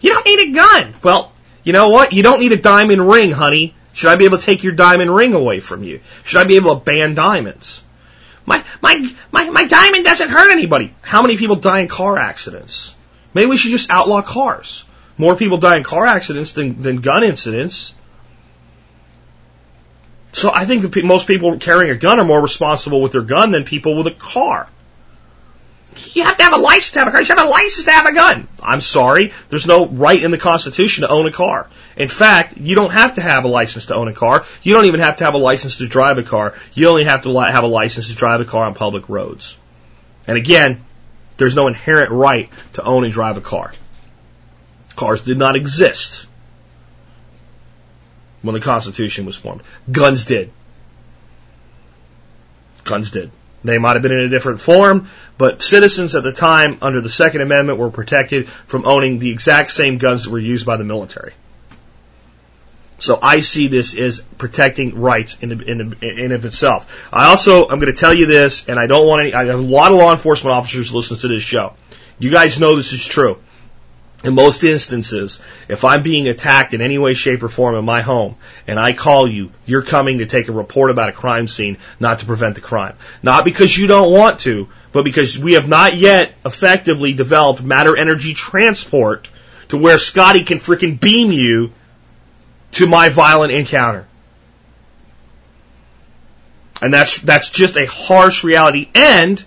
Speaker 1: You don't need a gun. Well, you know what? You don't need a diamond ring, honey. Should I be able to take your diamond ring away from you? Should I be able to ban diamonds? My, my, my, my diamond doesn't hurt anybody. How many people die in car accidents? Maybe we should just outlaw cars. More people die in car accidents than, than gun incidents. So I think that most people carrying a gun are more responsible with their gun than people with a car. You have to have a license to have a car. You have a license to have a gun. I'm sorry. There's no right in the Constitution to own a car. In fact, you don't have to have a license to own a car. You don't even have to have a license to drive a car. You only have to have a license to drive a car on public roads. And again, there's no inherent right to own and drive a car. Cars did not exist when the Constitution was formed. Guns did. Guns did. They might have been in a different form, but citizens at the time under the Second Amendment were protected from owning the exact same guns that were used by the military. So I see this as protecting rights in, in, in of itself. I also, I'm going to tell you this, and I don't want any, I have a lot of law enforcement officers listen to this show. You guys know this is true. In most instances, if I'm being attacked in any way, shape, or form in my home, and I call you, you're coming to take a report about a crime scene, not to prevent the crime. Not because you don't want to, but because we have not yet effectively developed matter energy transport to where Scotty can freaking beam you to my violent encounter. And that's, that's just a harsh reality. And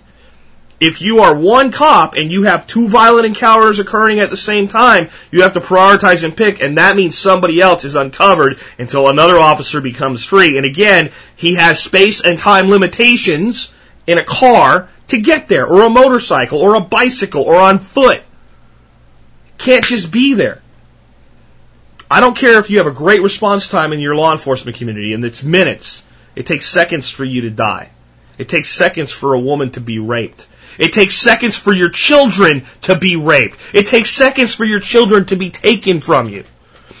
Speaker 1: if you are one cop and you have two violent encounters occurring at the same time, you have to prioritize and pick, and that means somebody else is uncovered until another officer becomes free. And again, he has space and time limitations in a car to get there, or a motorcycle, or a bicycle, or on foot. Can't just be there. I don't care if you have a great response time in your law enforcement community and it's minutes. It takes seconds for you to die. It takes seconds for a woman to be raped. It takes seconds for your children to be raped. It takes seconds for your children to be taken from you.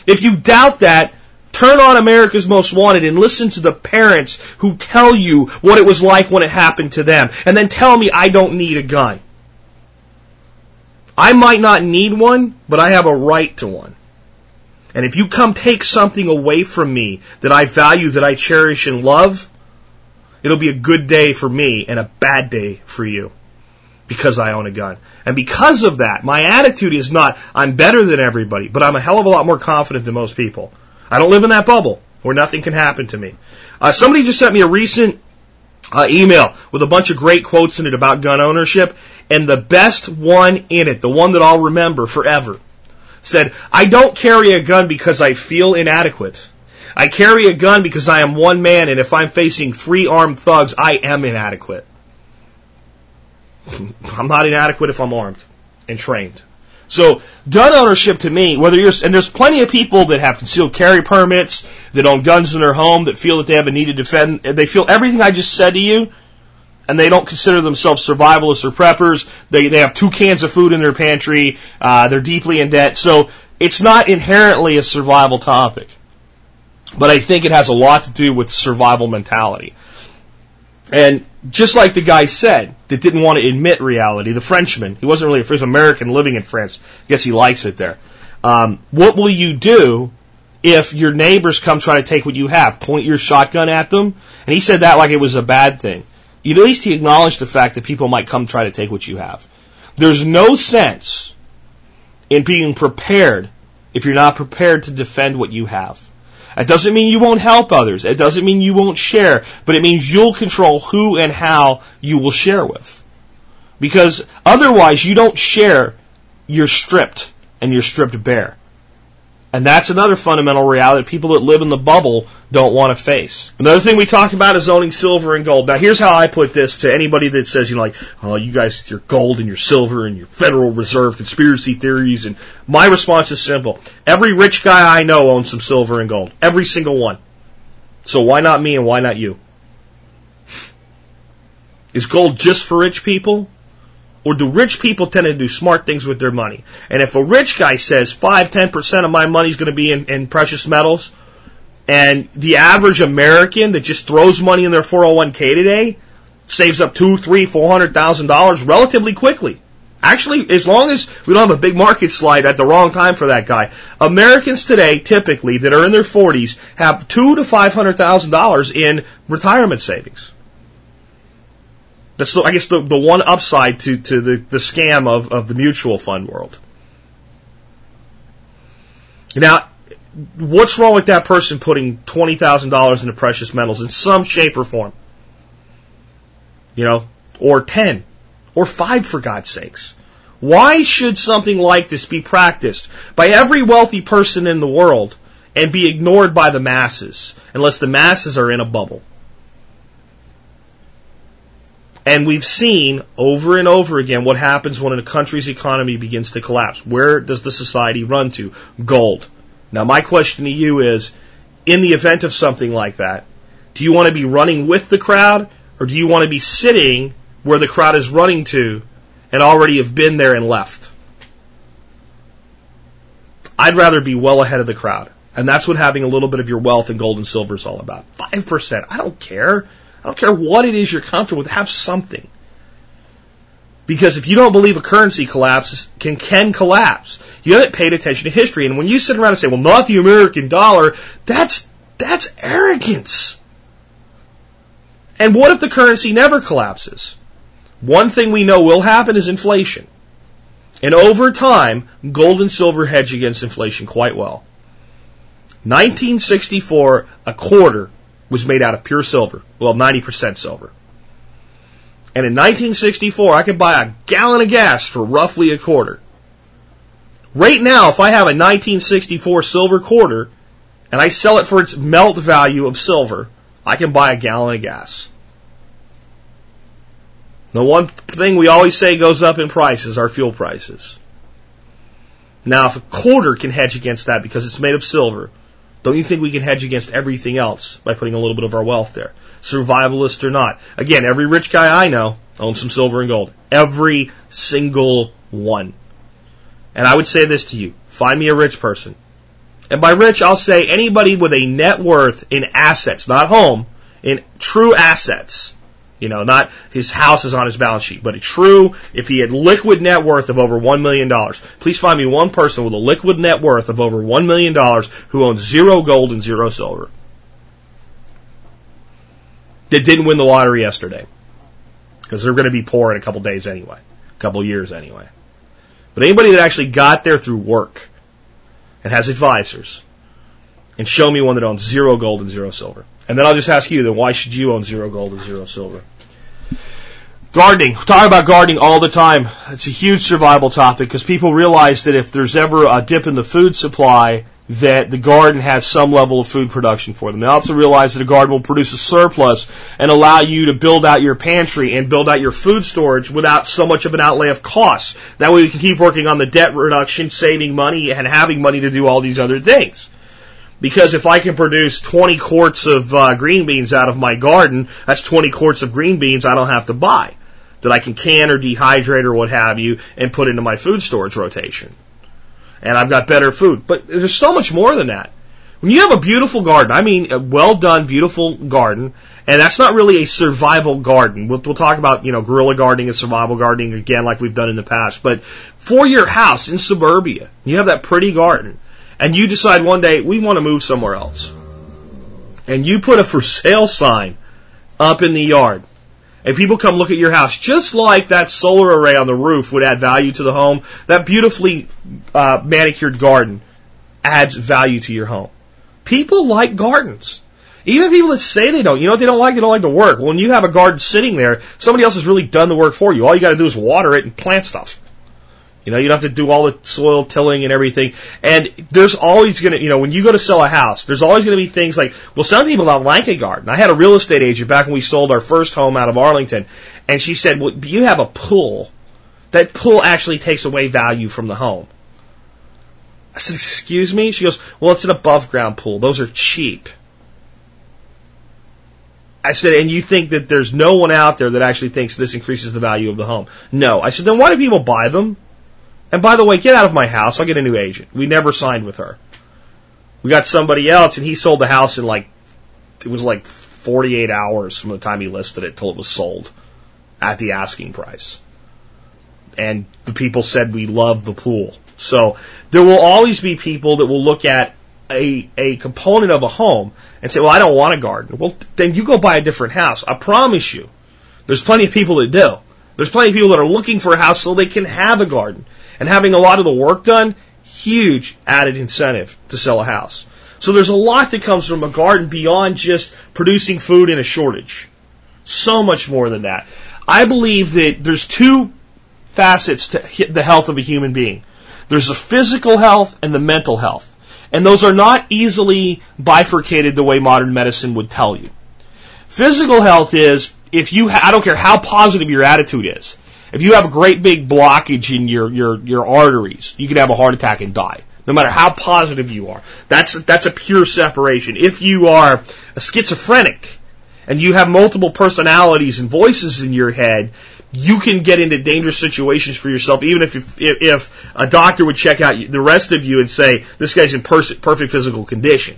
Speaker 1: If you doubt that, turn on America's Most Wanted and listen to the parents who tell you what it was like when it happened to them. And then tell me I don't need a gun. I might not need one, but I have a right to one. And if you come take something away from me that I value, that I cherish and love, it'll be a good day for me and a bad day for you because I own a gun. And because of that, my attitude is not, I'm better than everybody, but I'm a hell of a lot more confident than most people. I don't live in that bubble where nothing can happen to me. Uh, somebody just sent me a recent uh, email with a bunch of great quotes in it about gun ownership, and the best one in it, the one that I'll remember forever, said, I don't carry a gun because I feel inadequate. I carry a gun because I am one man, and if I'm facing three armed thugs, I am inadequate. I'm not inadequate if I'm armed and trained. So gun ownership to me, whether you're, and there's plenty of people that have concealed carry permits, that own guns in their home, that feel that they have a need to defend, they feel everything I just said to you, and they don't consider themselves survivalists or preppers. They they have two cans of food in their pantry. Uh, they're deeply in debt, so it's not inherently a survival topic. But I think it has a lot to do with survival mentality. And just like the guy said that didn't want to admit reality, the Frenchman, he wasn't really a French American living in France. I guess he likes it there. Um, what will you do if your neighbors come try to take what you have? Point your shotgun at them? And he said that like it was a bad thing at least he acknowledged the fact that people might come try to take what you have. There's no sense in being prepared if you're not prepared to defend what you have. It doesn't mean you won't help others. It doesn't mean you won't share, but it means you'll control who and how you will share with. Because otherwise you don't share, you're stripped and you're stripped bare. And that's another fundamental reality that people that live in the bubble don't want to face. Another thing we talk about is owning silver and gold. Now here's how I put this to anybody that says, you know, like, oh, you guys with your gold and your silver and your Federal Reserve conspiracy theories. And my response is simple. Every rich guy I know owns some silver and gold. Every single one. So why not me and why not you? Is gold just for rich people? Or do rich people tend to do smart things with their money? And if a rich guy says 5, 10% of my money is going to be in, in precious metals, and the average American that just throws money in their 401k today saves up two, three, four hundred thousand dollars relatively quickly. Actually, as long as we don't have a big market slide at the wrong time for that guy, Americans today typically that are in their 40s have two to five hundred thousand dollars in retirement savings. That's the, I guess the, the one upside to, to the, the scam of, of the mutual fund world. Now, what's wrong with that person putting $20,000 into precious metals in some shape or form? You know, or 10, or 5 for God's sakes. Why should something like this be practiced by every wealthy person in the world and be ignored by the masses unless the masses are in a bubble? And we've seen over and over again what happens when a country's economy begins to collapse. Where does the society run to? Gold. Now, my question to you is in the event of something like that, do you want to be running with the crowd or do you want to be sitting where the crowd is running to and already have been there and left? I'd rather be well ahead of the crowd. And that's what having a little bit of your wealth in gold and silver is all about. 5%. I don't care. I don't care what it is you're comfortable with, have something. Because if you don't believe a currency collapses, can, can collapse. You haven't paid attention to history. And when you sit around and say, well, not the American dollar, that's, that's arrogance. And what if the currency never collapses? One thing we know will happen is inflation. And over time, gold and silver hedge against inflation quite well. 1964, a quarter was made out of pure silver. Well, 90% silver. And in 1964, I could buy a gallon of gas for roughly a quarter. Right now, if I have a 1964 silver quarter and I sell it for its melt value of silver, I can buy a gallon of gas. The one thing we always say goes up in price is our fuel prices. Now, if a quarter can hedge against that because it's made of silver, don't you think we can hedge against everything else by putting a little bit of our wealth there? Survivalist or not. Again, every rich guy I know owns some silver and gold. Every single one. And I would say this to you. Find me a rich person. And by rich, I'll say anybody with a net worth in assets, not home, in true assets you know, not his house is on his balance sheet, but a true, if he had liquid net worth of over $1 million, please find me one person with a liquid net worth of over $1 million who owns zero gold and zero silver. That didn't win the lottery yesterday. Because they're going to be poor in a couple days anyway. A couple years anyway. But anybody that actually got there through work and has advisors, and show me one that owns zero gold and zero silver. And then I'll just ask you, then why should you own zero gold and zero silver? Gardening. We talk about gardening all the time. It's a huge survival topic because people realize that if there's ever a dip in the food supply, that the garden has some level of food production for them. They also realize that a garden will produce a surplus and allow you to build out your pantry and build out your food storage without so much of an outlay of costs. That way we can keep working on the debt reduction, saving money, and having money to do all these other things. Because if I can produce 20 quarts of uh, green beans out of my garden, that's 20 quarts of green beans I don't have to buy. That I can can or dehydrate or what have you and put into my food storage rotation. And I've got better food. But there's so much more than that. When you have a beautiful garden, I mean a well done, beautiful garden, and that's not really a survival garden. We'll, we'll talk about, you know, guerrilla gardening and survival gardening again like we've done in the past. But for your house in suburbia, you have that pretty garden and you decide one day we want to move somewhere else, and you put a for sale sign up in the yard, and people come look at your house, just like that solar array on the roof would add value to the home, that beautifully uh, manicured garden adds value to your home. People like gardens. Even people that say they don't, you know what they don't like? They don't like the work. When you have a garden sitting there, somebody else has really done the work for you. All you got to do is water it and plant stuff. You know, you don't have to do all the soil tilling and everything. And there's always going to, you know, when you go to sell a house, there's always going to be things like, well, some people don't like a garden. I had a real estate agent back when we sold our first home out of Arlington, and she said, well, you have a pool. That pool actually takes away value from the home. I said, excuse me? She goes, well, it's an above ground pool. Those are cheap. I said, and you think that there's no one out there that actually thinks this increases the value of the home? No. I said, then why do people buy them? And by the way, get out of my house. I'll get a new agent. We never signed with her. We got somebody else, and he sold the house in like, it was like 48 hours from the time he listed it till it was sold at the asking price. And the people said we love the pool. So there will always be people that will look at a, a component of a home and say, well, I don't want a garden. Well, then you go buy a different house. I promise you. There's plenty of people that do. There's plenty of people that are looking for a house so they can have a garden and having a lot of the work done, huge added incentive to sell a house. So there's a lot that comes from a garden beyond just producing food in a shortage. So much more than that. I believe that there's two facets to the health of a human being. There's the physical health and the mental health. And those are not easily bifurcated the way modern medicine would tell you. Physical health is if you, ha- I don't care how positive your attitude is. If you have a great big blockage in your, your, your arteries, you can have a heart attack and die. No matter how positive you are. That's, that's a pure separation. If you are a schizophrenic and you have multiple personalities and voices in your head, you can get into dangerous situations for yourself, even if, if, if a doctor would check out the rest of you and say, this guy's in perfect physical condition.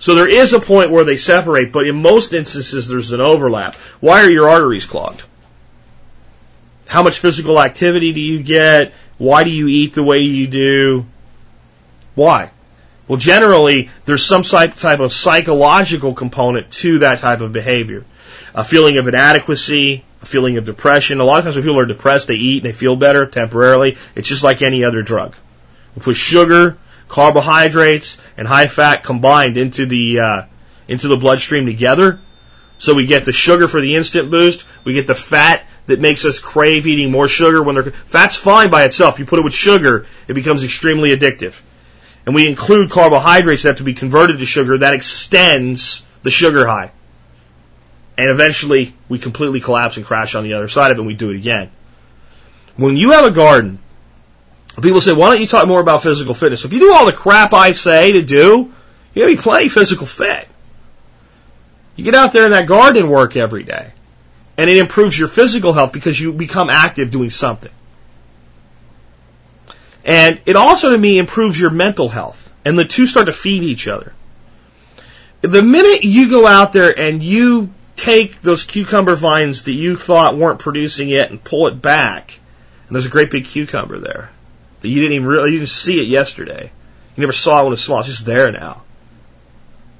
Speaker 1: So there is a point where they separate, but in most instances there's an overlap. Why are your arteries clogged? How much physical activity do you get? Why do you eat the way you do? Why? Well, generally, there's some type of psychological component to that type of behavior. A feeling of inadequacy, a feeling of depression. A lot of times when people are depressed, they eat and they feel better temporarily. It's just like any other drug. We put sugar, carbohydrates and high fat combined into the uh, into the bloodstream together. So we get the sugar for the instant boost. We get the fat that makes us crave eating more sugar when they're fat's fine by itself. You put it with sugar, it becomes extremely addictive. And we include carbohydrates that have to be converted to sugar that extends the sugar high. And eventually we completely collapse and crash on the other side of it and we do it again. When you have a garden, people say, why don't you talk more about physical fitness? If you do all the crap I say to do, to be plenty physical fit. You get out there in that garden work every day. And it improves your physical health because you become active doing something. And it also to me improves your mental health. And the two start to feed each other. The minute you go out there and you take those cucumber vines that you thought weren't producing yet and pull it back, and there's a great big cucumber there that you didn't even really you didn't see it yesterday. You never saw it when it was small. It's just there now.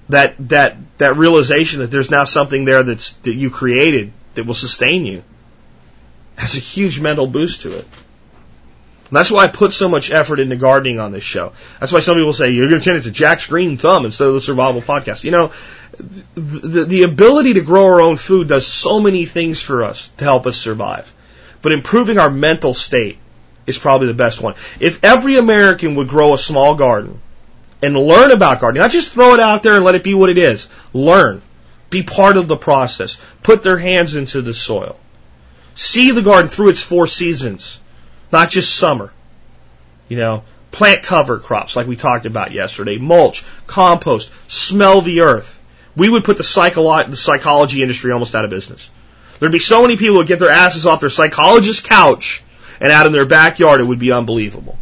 Speaker 1: That that that realization that there's now something there that's that you created that will sustain you has a huge mental boost to it. And that's why I put so much effort into gardening on this show. That's why some people say you're going to turn it to Jack's Green Thumb instead of the Survival Podcast. You know, the, the ability to grow our own food does so many things for us to help us survive. But improving our mental state is probably the best one. If every American would grow a small garden and learn about gardening, not just throw it out there and let it be what it is, learn, be part of the process, put their hands into the soil, see the garden through its four seasons, not just summer. You know, plant cover crops like we talked about yesterday, mulch, compost, smell the earth. We would put the, psycholo- the psychology industry almost out of business. There'd be so many people who would get their asses off their psychologist's couch and out in their backyard. It would be unbelievable.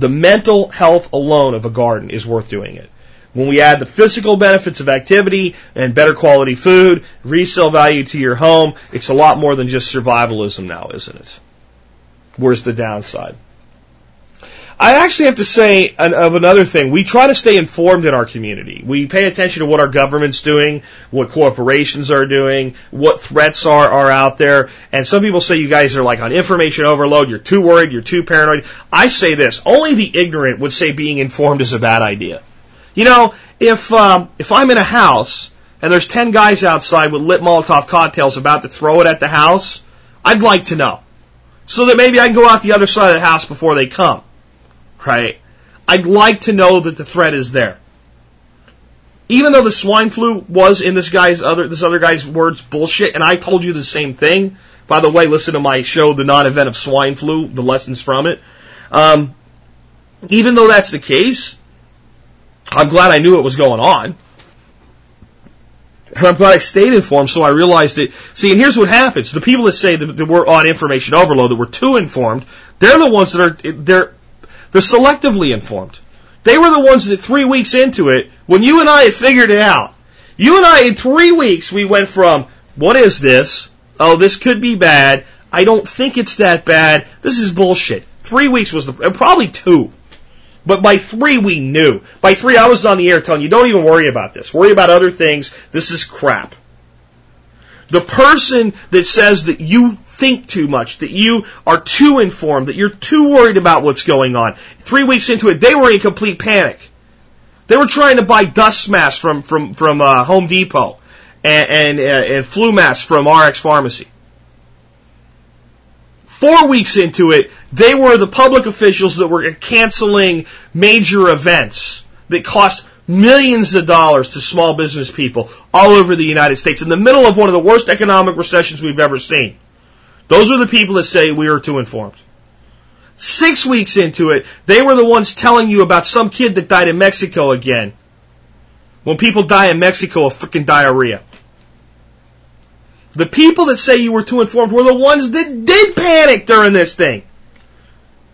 Speaker 1: The mental health alone of a garden is worth doing it. When we add the physical benefits of activity and better quality food, resale value to your home, it's a lot more than just survivalism now, isn't it? Where's the downside? I actually have to say of another thing. We try to stay informed in our community. We pay attention to what our government's doing, what corporations are doing, what threats are, are out there. And some people say you guys are like on information overload. You're too worried. You're too paranoid. I say this. Only the ignorant would say being informed is a bad idea. You know, if, um, if I'm in a house and there's 10 guys outside with lit Molotov cocktails about to throw it at the house, I'd like to know. So that maybe I can go out the other side of the house before they come right? I'd like to know that the threat is there. Even though the swine flu was in this guy's other this other guy's words bullshit, and I told you the same thing. By the way, listen to my show, The Non-Event of Swine Flu, the lessons from it. Um, even though that's the case, I'm glad I knew what was going on. And I'm glad I stayed informed so I realized it. See, and here's what happens. The people that say that, that we're on information overload, that we're too informed, they're the ones that are, they're they're selectively informed. They were the ones that three weeks into it, when you and I had figured it out, you and I in three weeks, we went from, what is this? Oh, this could be bad. I don't think it's that bad. This is bullshit. Three weeks was the, probably two. But by three, we knew. By three, I was on the air telling you, don't even worry about this. Worry about other things. This is crap. The person that says that you think too much, that you are too informed, that you're too worried about what's going on. Three weeks into it, they were in complete panic. They were trying to buy dust masks from from from uh, Home Depot and and, uh, and flu masks from RX Pharmacy. Four weeks into it, they were the public officials that were canceling major events that cost millions of dollars to small business people all over the United States in the middle of one of the worst economic recessions we've ever seen. Those are the people that say we are too informed. Six weeks into it, they were the ones telling you about some kid that died in Mexico again. When people die in Mexico of freaking diarrhea. The people that say you were too informed were the ones that did panic during this thing.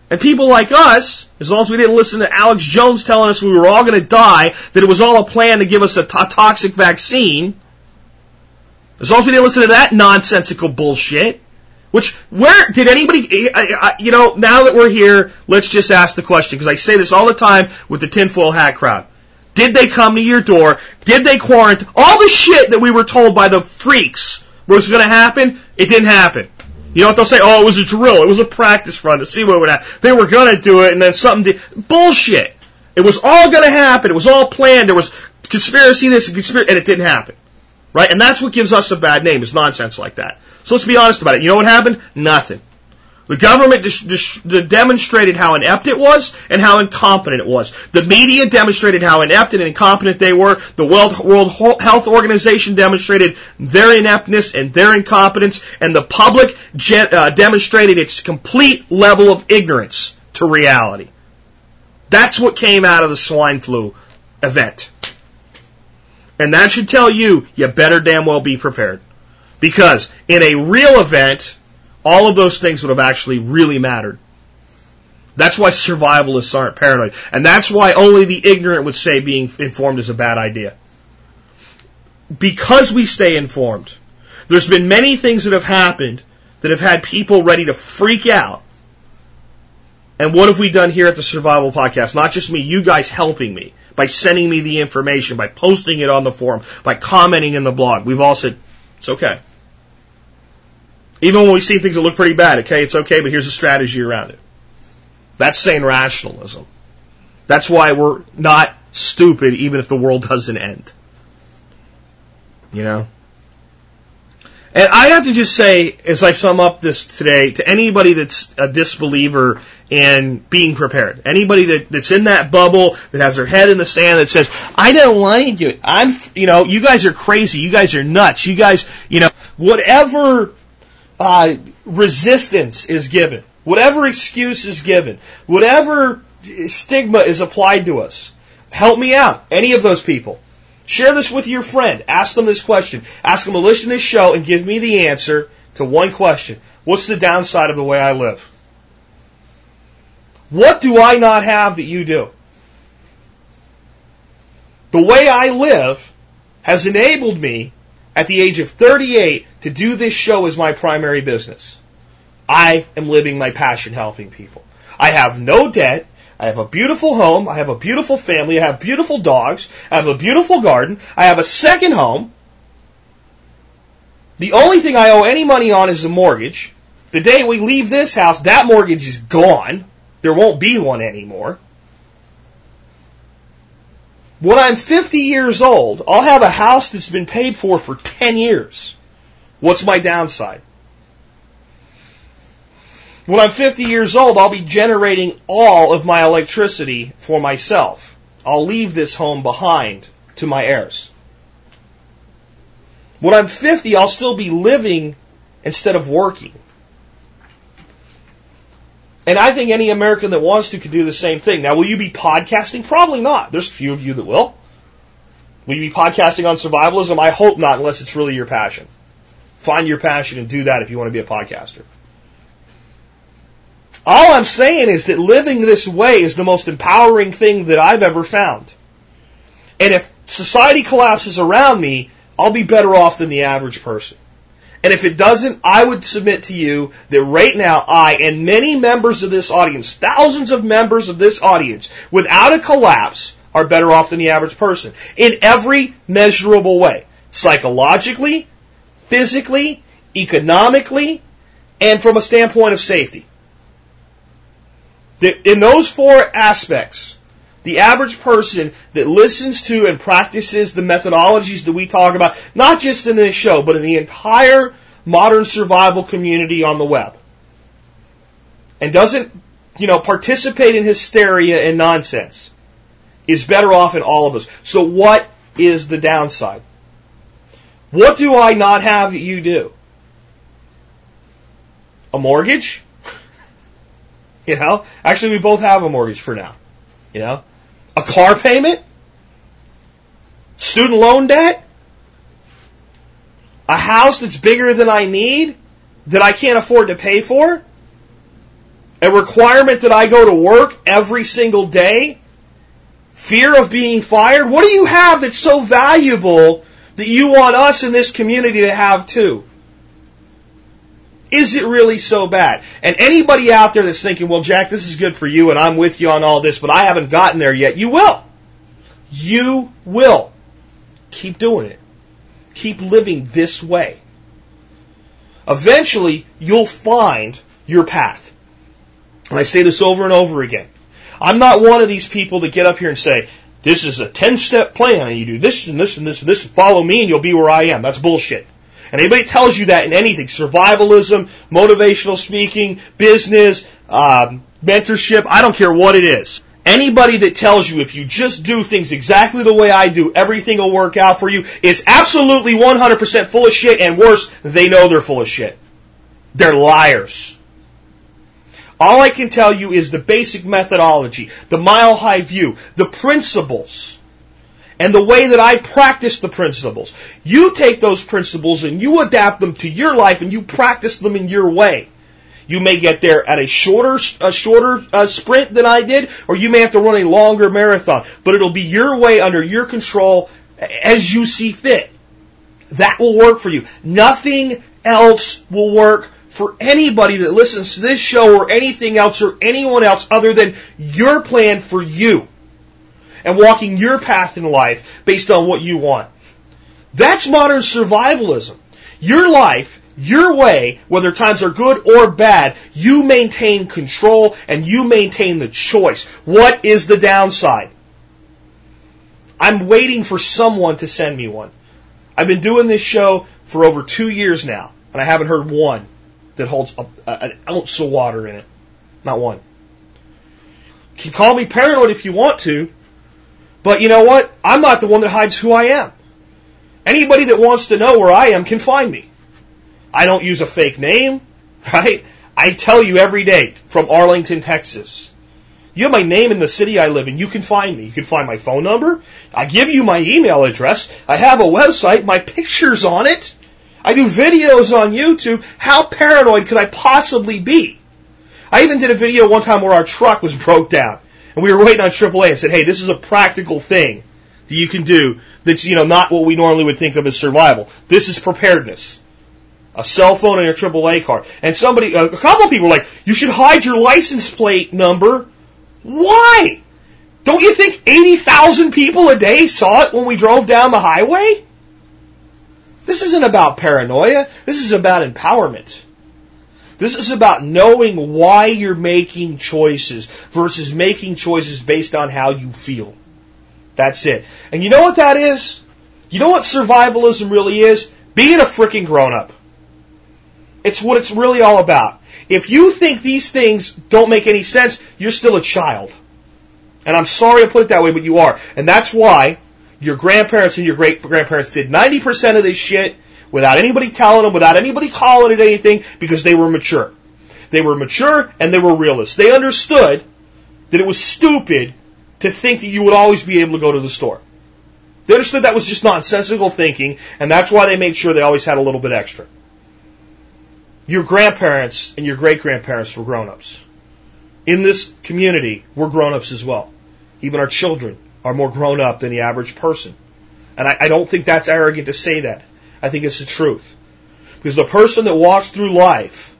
Speaker 1: And people like us, as long as we didn't listen to Alex Jones telling us we were all going to die, that it was all a plan to give us a t- toxic vaccine, as long as we didn't listen to that nonsensical bullshit, which, where, did anybody, you know, now that we're here, let's just ask the question, because I say this all the time with the tinfoil hat crowd. Did they come to your door? Did they quarantine? All the shit that we were told by the freaks was going to happen, it didn't happen. You know what they'll say? Oh, it was a drill. It was a practice run to see what would happen. They were going to do it, and then something did. Bullshit. It was all going to happen. It was all planned. There was conspiracy this and conspiracy, and it didn't happen. Right? And that's what gives us a bad name, is nonsense like that. So let's be honest about it. You know what happened? Nothing. The government dis- dis- demonstrated how inept it was and how incompetent it was. The media demonstrated how inept and incompetent they were. The World, World Health Organization demonstrated their ineptness and their incompetence. And the public gen- uh, demonstrated its complete level of ignorance to reality. That's what came out of the swine flu event. And that should tell you, you better damn well be prepared. Because in a real event, all of those things would have actually really mattered. That's why survivalists aren't paranoid. And that's why only the ignorant would say being informed is a bad idea. Because we stay informed, there's been many things that have happened that have had people ready to freak out. And what have we done here at the Survival Podcast? Not just me, you guys helping me by sending me the information, by posting it on the forum, by commenting in the blog. We've all said, it's okay. Even when we see things that look pretty bad, okay, it's okay, but here's a strategy around it. That's sane rationalism. That's why we're not stupid even if the world doesn't end. You know? And I have to just say, as I sum up this today, to anybody that's a disbeliever in being prepared, anybody that, that's in that bubble, that has their head in the sand, that says, I don't want to do it. I'm, you know, you guys are crazy. You guys are nuts. You guys, you know, whatever uh, resistance is given, whatever excuse is given, whatever stigma is applied to us, help me out. Any of those people. Share this with your friend. Ask them this question. Ask them to listen to this show and give me the answer to one question. What's the downside of the way I live? What do I not have that you do? The way I live has enabled me at the age of 38 to do this show as my primary business. I am living my passion helping people. I have no debt. I have a beautiful home. I have a beautiful family. I have beautiful dogs. I have a beautiful garden. I have a second home. The only thing I owe any money on is the mortgage. The day we leave this house, that mortgage is gone. There won't be one anymore. When I'm 50 years old, I'll have a house that's been paid for for 10 years. What's my downside? When I'm 50 years old, I'll be generating all of my electricity for myself. I'll leave this home behind to my heirs. When I'm 50, I'll still be living instead of working. And I think any American that wants to could do the same thing. Now, will you be podcasting? Probably not. There's a few of you that will. Will you be podcasting on survivalism? I hope not, unless it's really your passion. Find your passion and do that if you want to be a podcaster. All I'm saying is that living this way is the most empowering thing that I've ever found. And if society collapses around me, I'll be better off than the average person. And if it doesn't, I would submit to you that right now, I and many members of this audience, thousands of members of this audience, without a collapse, are better off than the average person. In every measurable way. Psychologically, physically, economically, and from a standpoint of safety. In those four aspects, the average person that listens to and practices the methodologies that we talk about, not just in this show, but in the entire modern survival community on the web, and doesn't, you know, participate in hysteria and nonsense, is better off in all of us. So what is the downside? What do I not have that you do? A mortgage? you know? Actually, we both have a mortgage for now. You know? A car payment? Student loan debt? A house that's bigger than I need that I can't afford to pay for? A requirement that I go to work every single day? Fear of being fired? What do you have that's so valuable that you want us in this community to have too? Is it really so bad? And anybody out there that's thinking, well, Jack, this is good for you and I'm with you on all this, but I haven't gotten there yet, you will. You will. Keep doing it. Keep living this way. Eventually, you'll find your path. And I say this over and over again. I'm not one of these people that get up here and say, this is a 10 step plan and you do this and this and this and this and follow me and you'll be where I am. That's bullshit. And anybody tells you that in anything, survivalism, motivational speaking, business, um, mentorship, I don't care what it is. Anybody that tells you if you just do things exactly the way I do, everything will work out for you is absolutely 100% full of shit and worse, they know they're full of shit. They're liars. All I can tell you is the basic methodology, the mile high view, the principles, and the way that I practice the principles. You take those principles and you adapt them to your life and you practice them in your way. You may get there at a shorter, a shorter uh, sprint than I did, or you may have to run a longer marathon. But it'll be your way under your control as you see fit. That will work for you. Nothing else will work for anybody that listens to this show or anything else or anyone else other than your plan for you and walking your path in life based on what you want. That's modern survivalism. Your life, your way, whether times are good or bad, you maintain control and you maintain the choice. What is the downside? I'm waiting for someone to send me one. I've been doing this show for over two years now, and I haven't heard one that holds a, a, an ounce of water in it. Not one. You can call me paranoid if you want to, but you know what? I'm not the one that hides who I am. Anybody that wants to know where I am can find me. I don't use a fake name, right? I tell you every day from Arlington, Texas. You have my name in the city I live in. You can find me. You can find my phone number. I give you my email address. I have a website. My picture's on it. I do videos on YouTube. How paranoid could I possibly be? I even did a video one time where our truck was broke down and we were waiting on AAA and said, hey, this is a practical thing that you can do that's, you know, not what we normally would think of as survival. This is preparedness. A cell phone and a AAA card. And somebody, a couple of people were like, you should hide your license plate number. Why? Don't you think 80,000 people a day saw it when we drove down the highway? This isn't about paranoia. This is about empowerment. This is about knowing why you're making choices versus making choices based on how you feel. That's it. And you know what that is? You know what survivalism really is? Being a freaking grown up. It's what it's really all about. If you think these things don't make any sense, you're still a child. And I'm sorry I put it that way, but you are. And that's why your grandparents and your great grandparents did 90% of this shit without anybody telling them, without anybody calling it anything, because they were mature. They were mature and they were realists. They understood that it was stupid to think that you would always be able to go to the store. They understood that was just nonsensical thinking, and that's why they made sure they always had a little bit extra. Your grandparents and your great grandparents were grown ups. In this community, we're grown ups as well. Even our children are more grown up than the average person. And I, I don't think that's arrogant to say that. I think it's the truth. Because the person that walks through life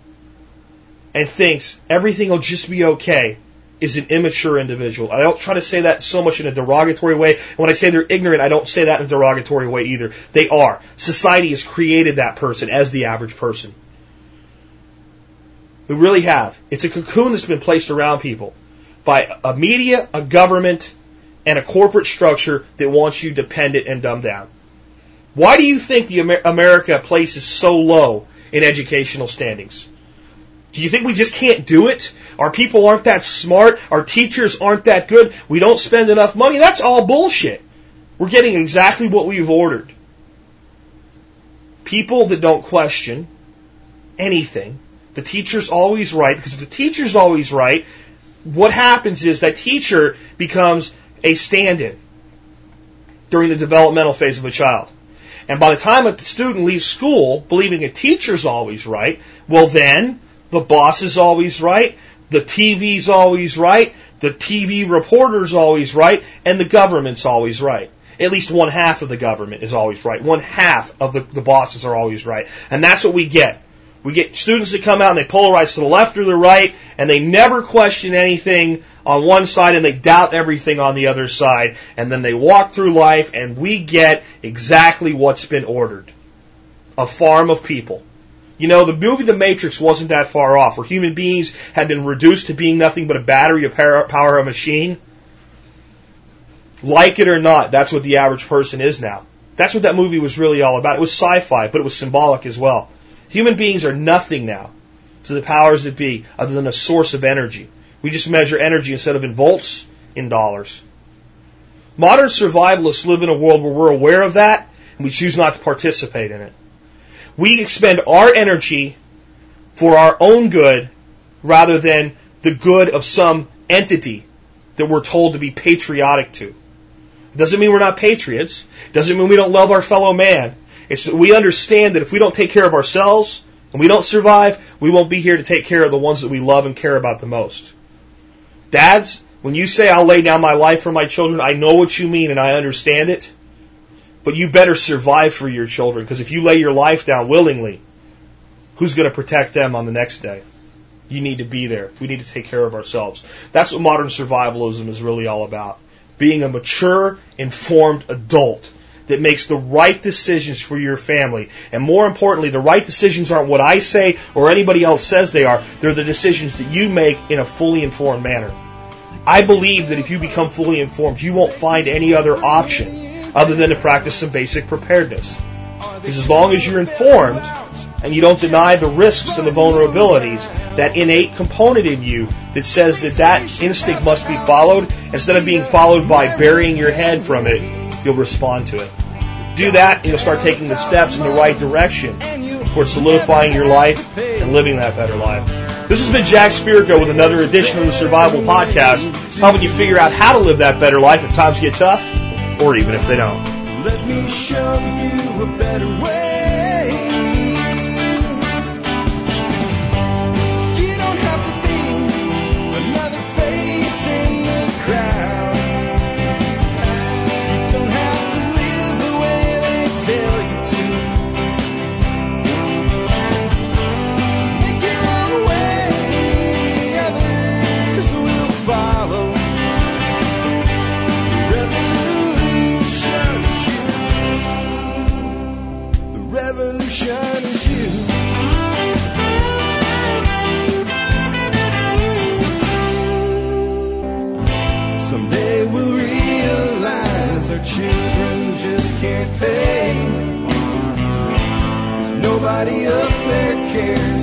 Speaker 1: and thinks everything will just be okay is an immature individual. I don't try to say that so much in a derogatory way. When I say they're ignorant, I don't say that in a derogatory way either. They are. Society has created that person as the average person. We really have. It's a cocoon that's been placed around people by a media, a government, and a corporate structure that wants you dependent and dumbed down. Why do you think the Amer- America places so low in educational standings? Do you think we just can't do it? Our people aren't that smart. Our teachers aren't that good. We don't spend enough money. That's all bullshit. We're getting exactly what we've ordered. People that don't question anything, the teacher's always right, because if the teacher's always right, what happens is that teacher becomes a stand-in during the developmental phase of a child. And by the time a student leaves school believing a teacher's always right, well then the boss is always right, the TV's always right, the TV reporter's always right, and the government's always right. At least one half of the government is always right. One half of the, the bosses are always right. And that's what we get. We get students that come out and they polarize to the left or the right, and they never question anything on one side and they doubt everything on the other side, and then they walk through life and we get exactly what's been ordered. A farm of people You know, the movie The Matrix wasn't that far off, where human beings had been reduced to being nothing but a battery, a power, a machine. Like it or not, that's what the average person is now. That's what that movie was really all about. It was sci-fi, but it was symbolic as well. Human beings are nothing now to the powers that be other than a source of energy. We just measure energy instead of in volts, in dollars. Modern survivalists live in a world where we're aware of that and we choose not to participate in it. We expend our energy for our own good rather than the good of some entity that we're told to be patriotic to. Doesn't mean we're not patriots. Doesn't mean we don't love our fellow man. It's that we understand that if we don't take care of ourselves and we don't survive, we won't be here to take care of the ones that we love and care about the most. Dads, when you say I'll lay down my life for my children, I know what you mean and I understand it. But you better survive for your children because if you lay your life down willingly, who's going to protect them on the next day? You need to be there. We need to take care of ourselves. That's what modern survivalism is really all about. Being a mature, informed adult that makes the right decisions for your family. And more importantly, the right decisions aren't what I say or anybody else says they are. They're the decisions that you make in a fully informed manner. I believe that if you become fully informed, you won't find any other option other than to practice some basic preparedness. Because as long as you're informed and you don't deny the risks and the vulnerabilities, that innate component in you that says that that instinct must be followed, instead of being followed by burying your head from it, you'll respond to it. Do that, and you'll start taking the steps in the right direction towards solidifying your life and living that better life. This has been Jack Spirko with another edition of the Survival Podcast, helping you figure out how to live that better life if times get tough, or even if they don't.
Speaker 2: Let me show you a better way. 'Cause nobody up there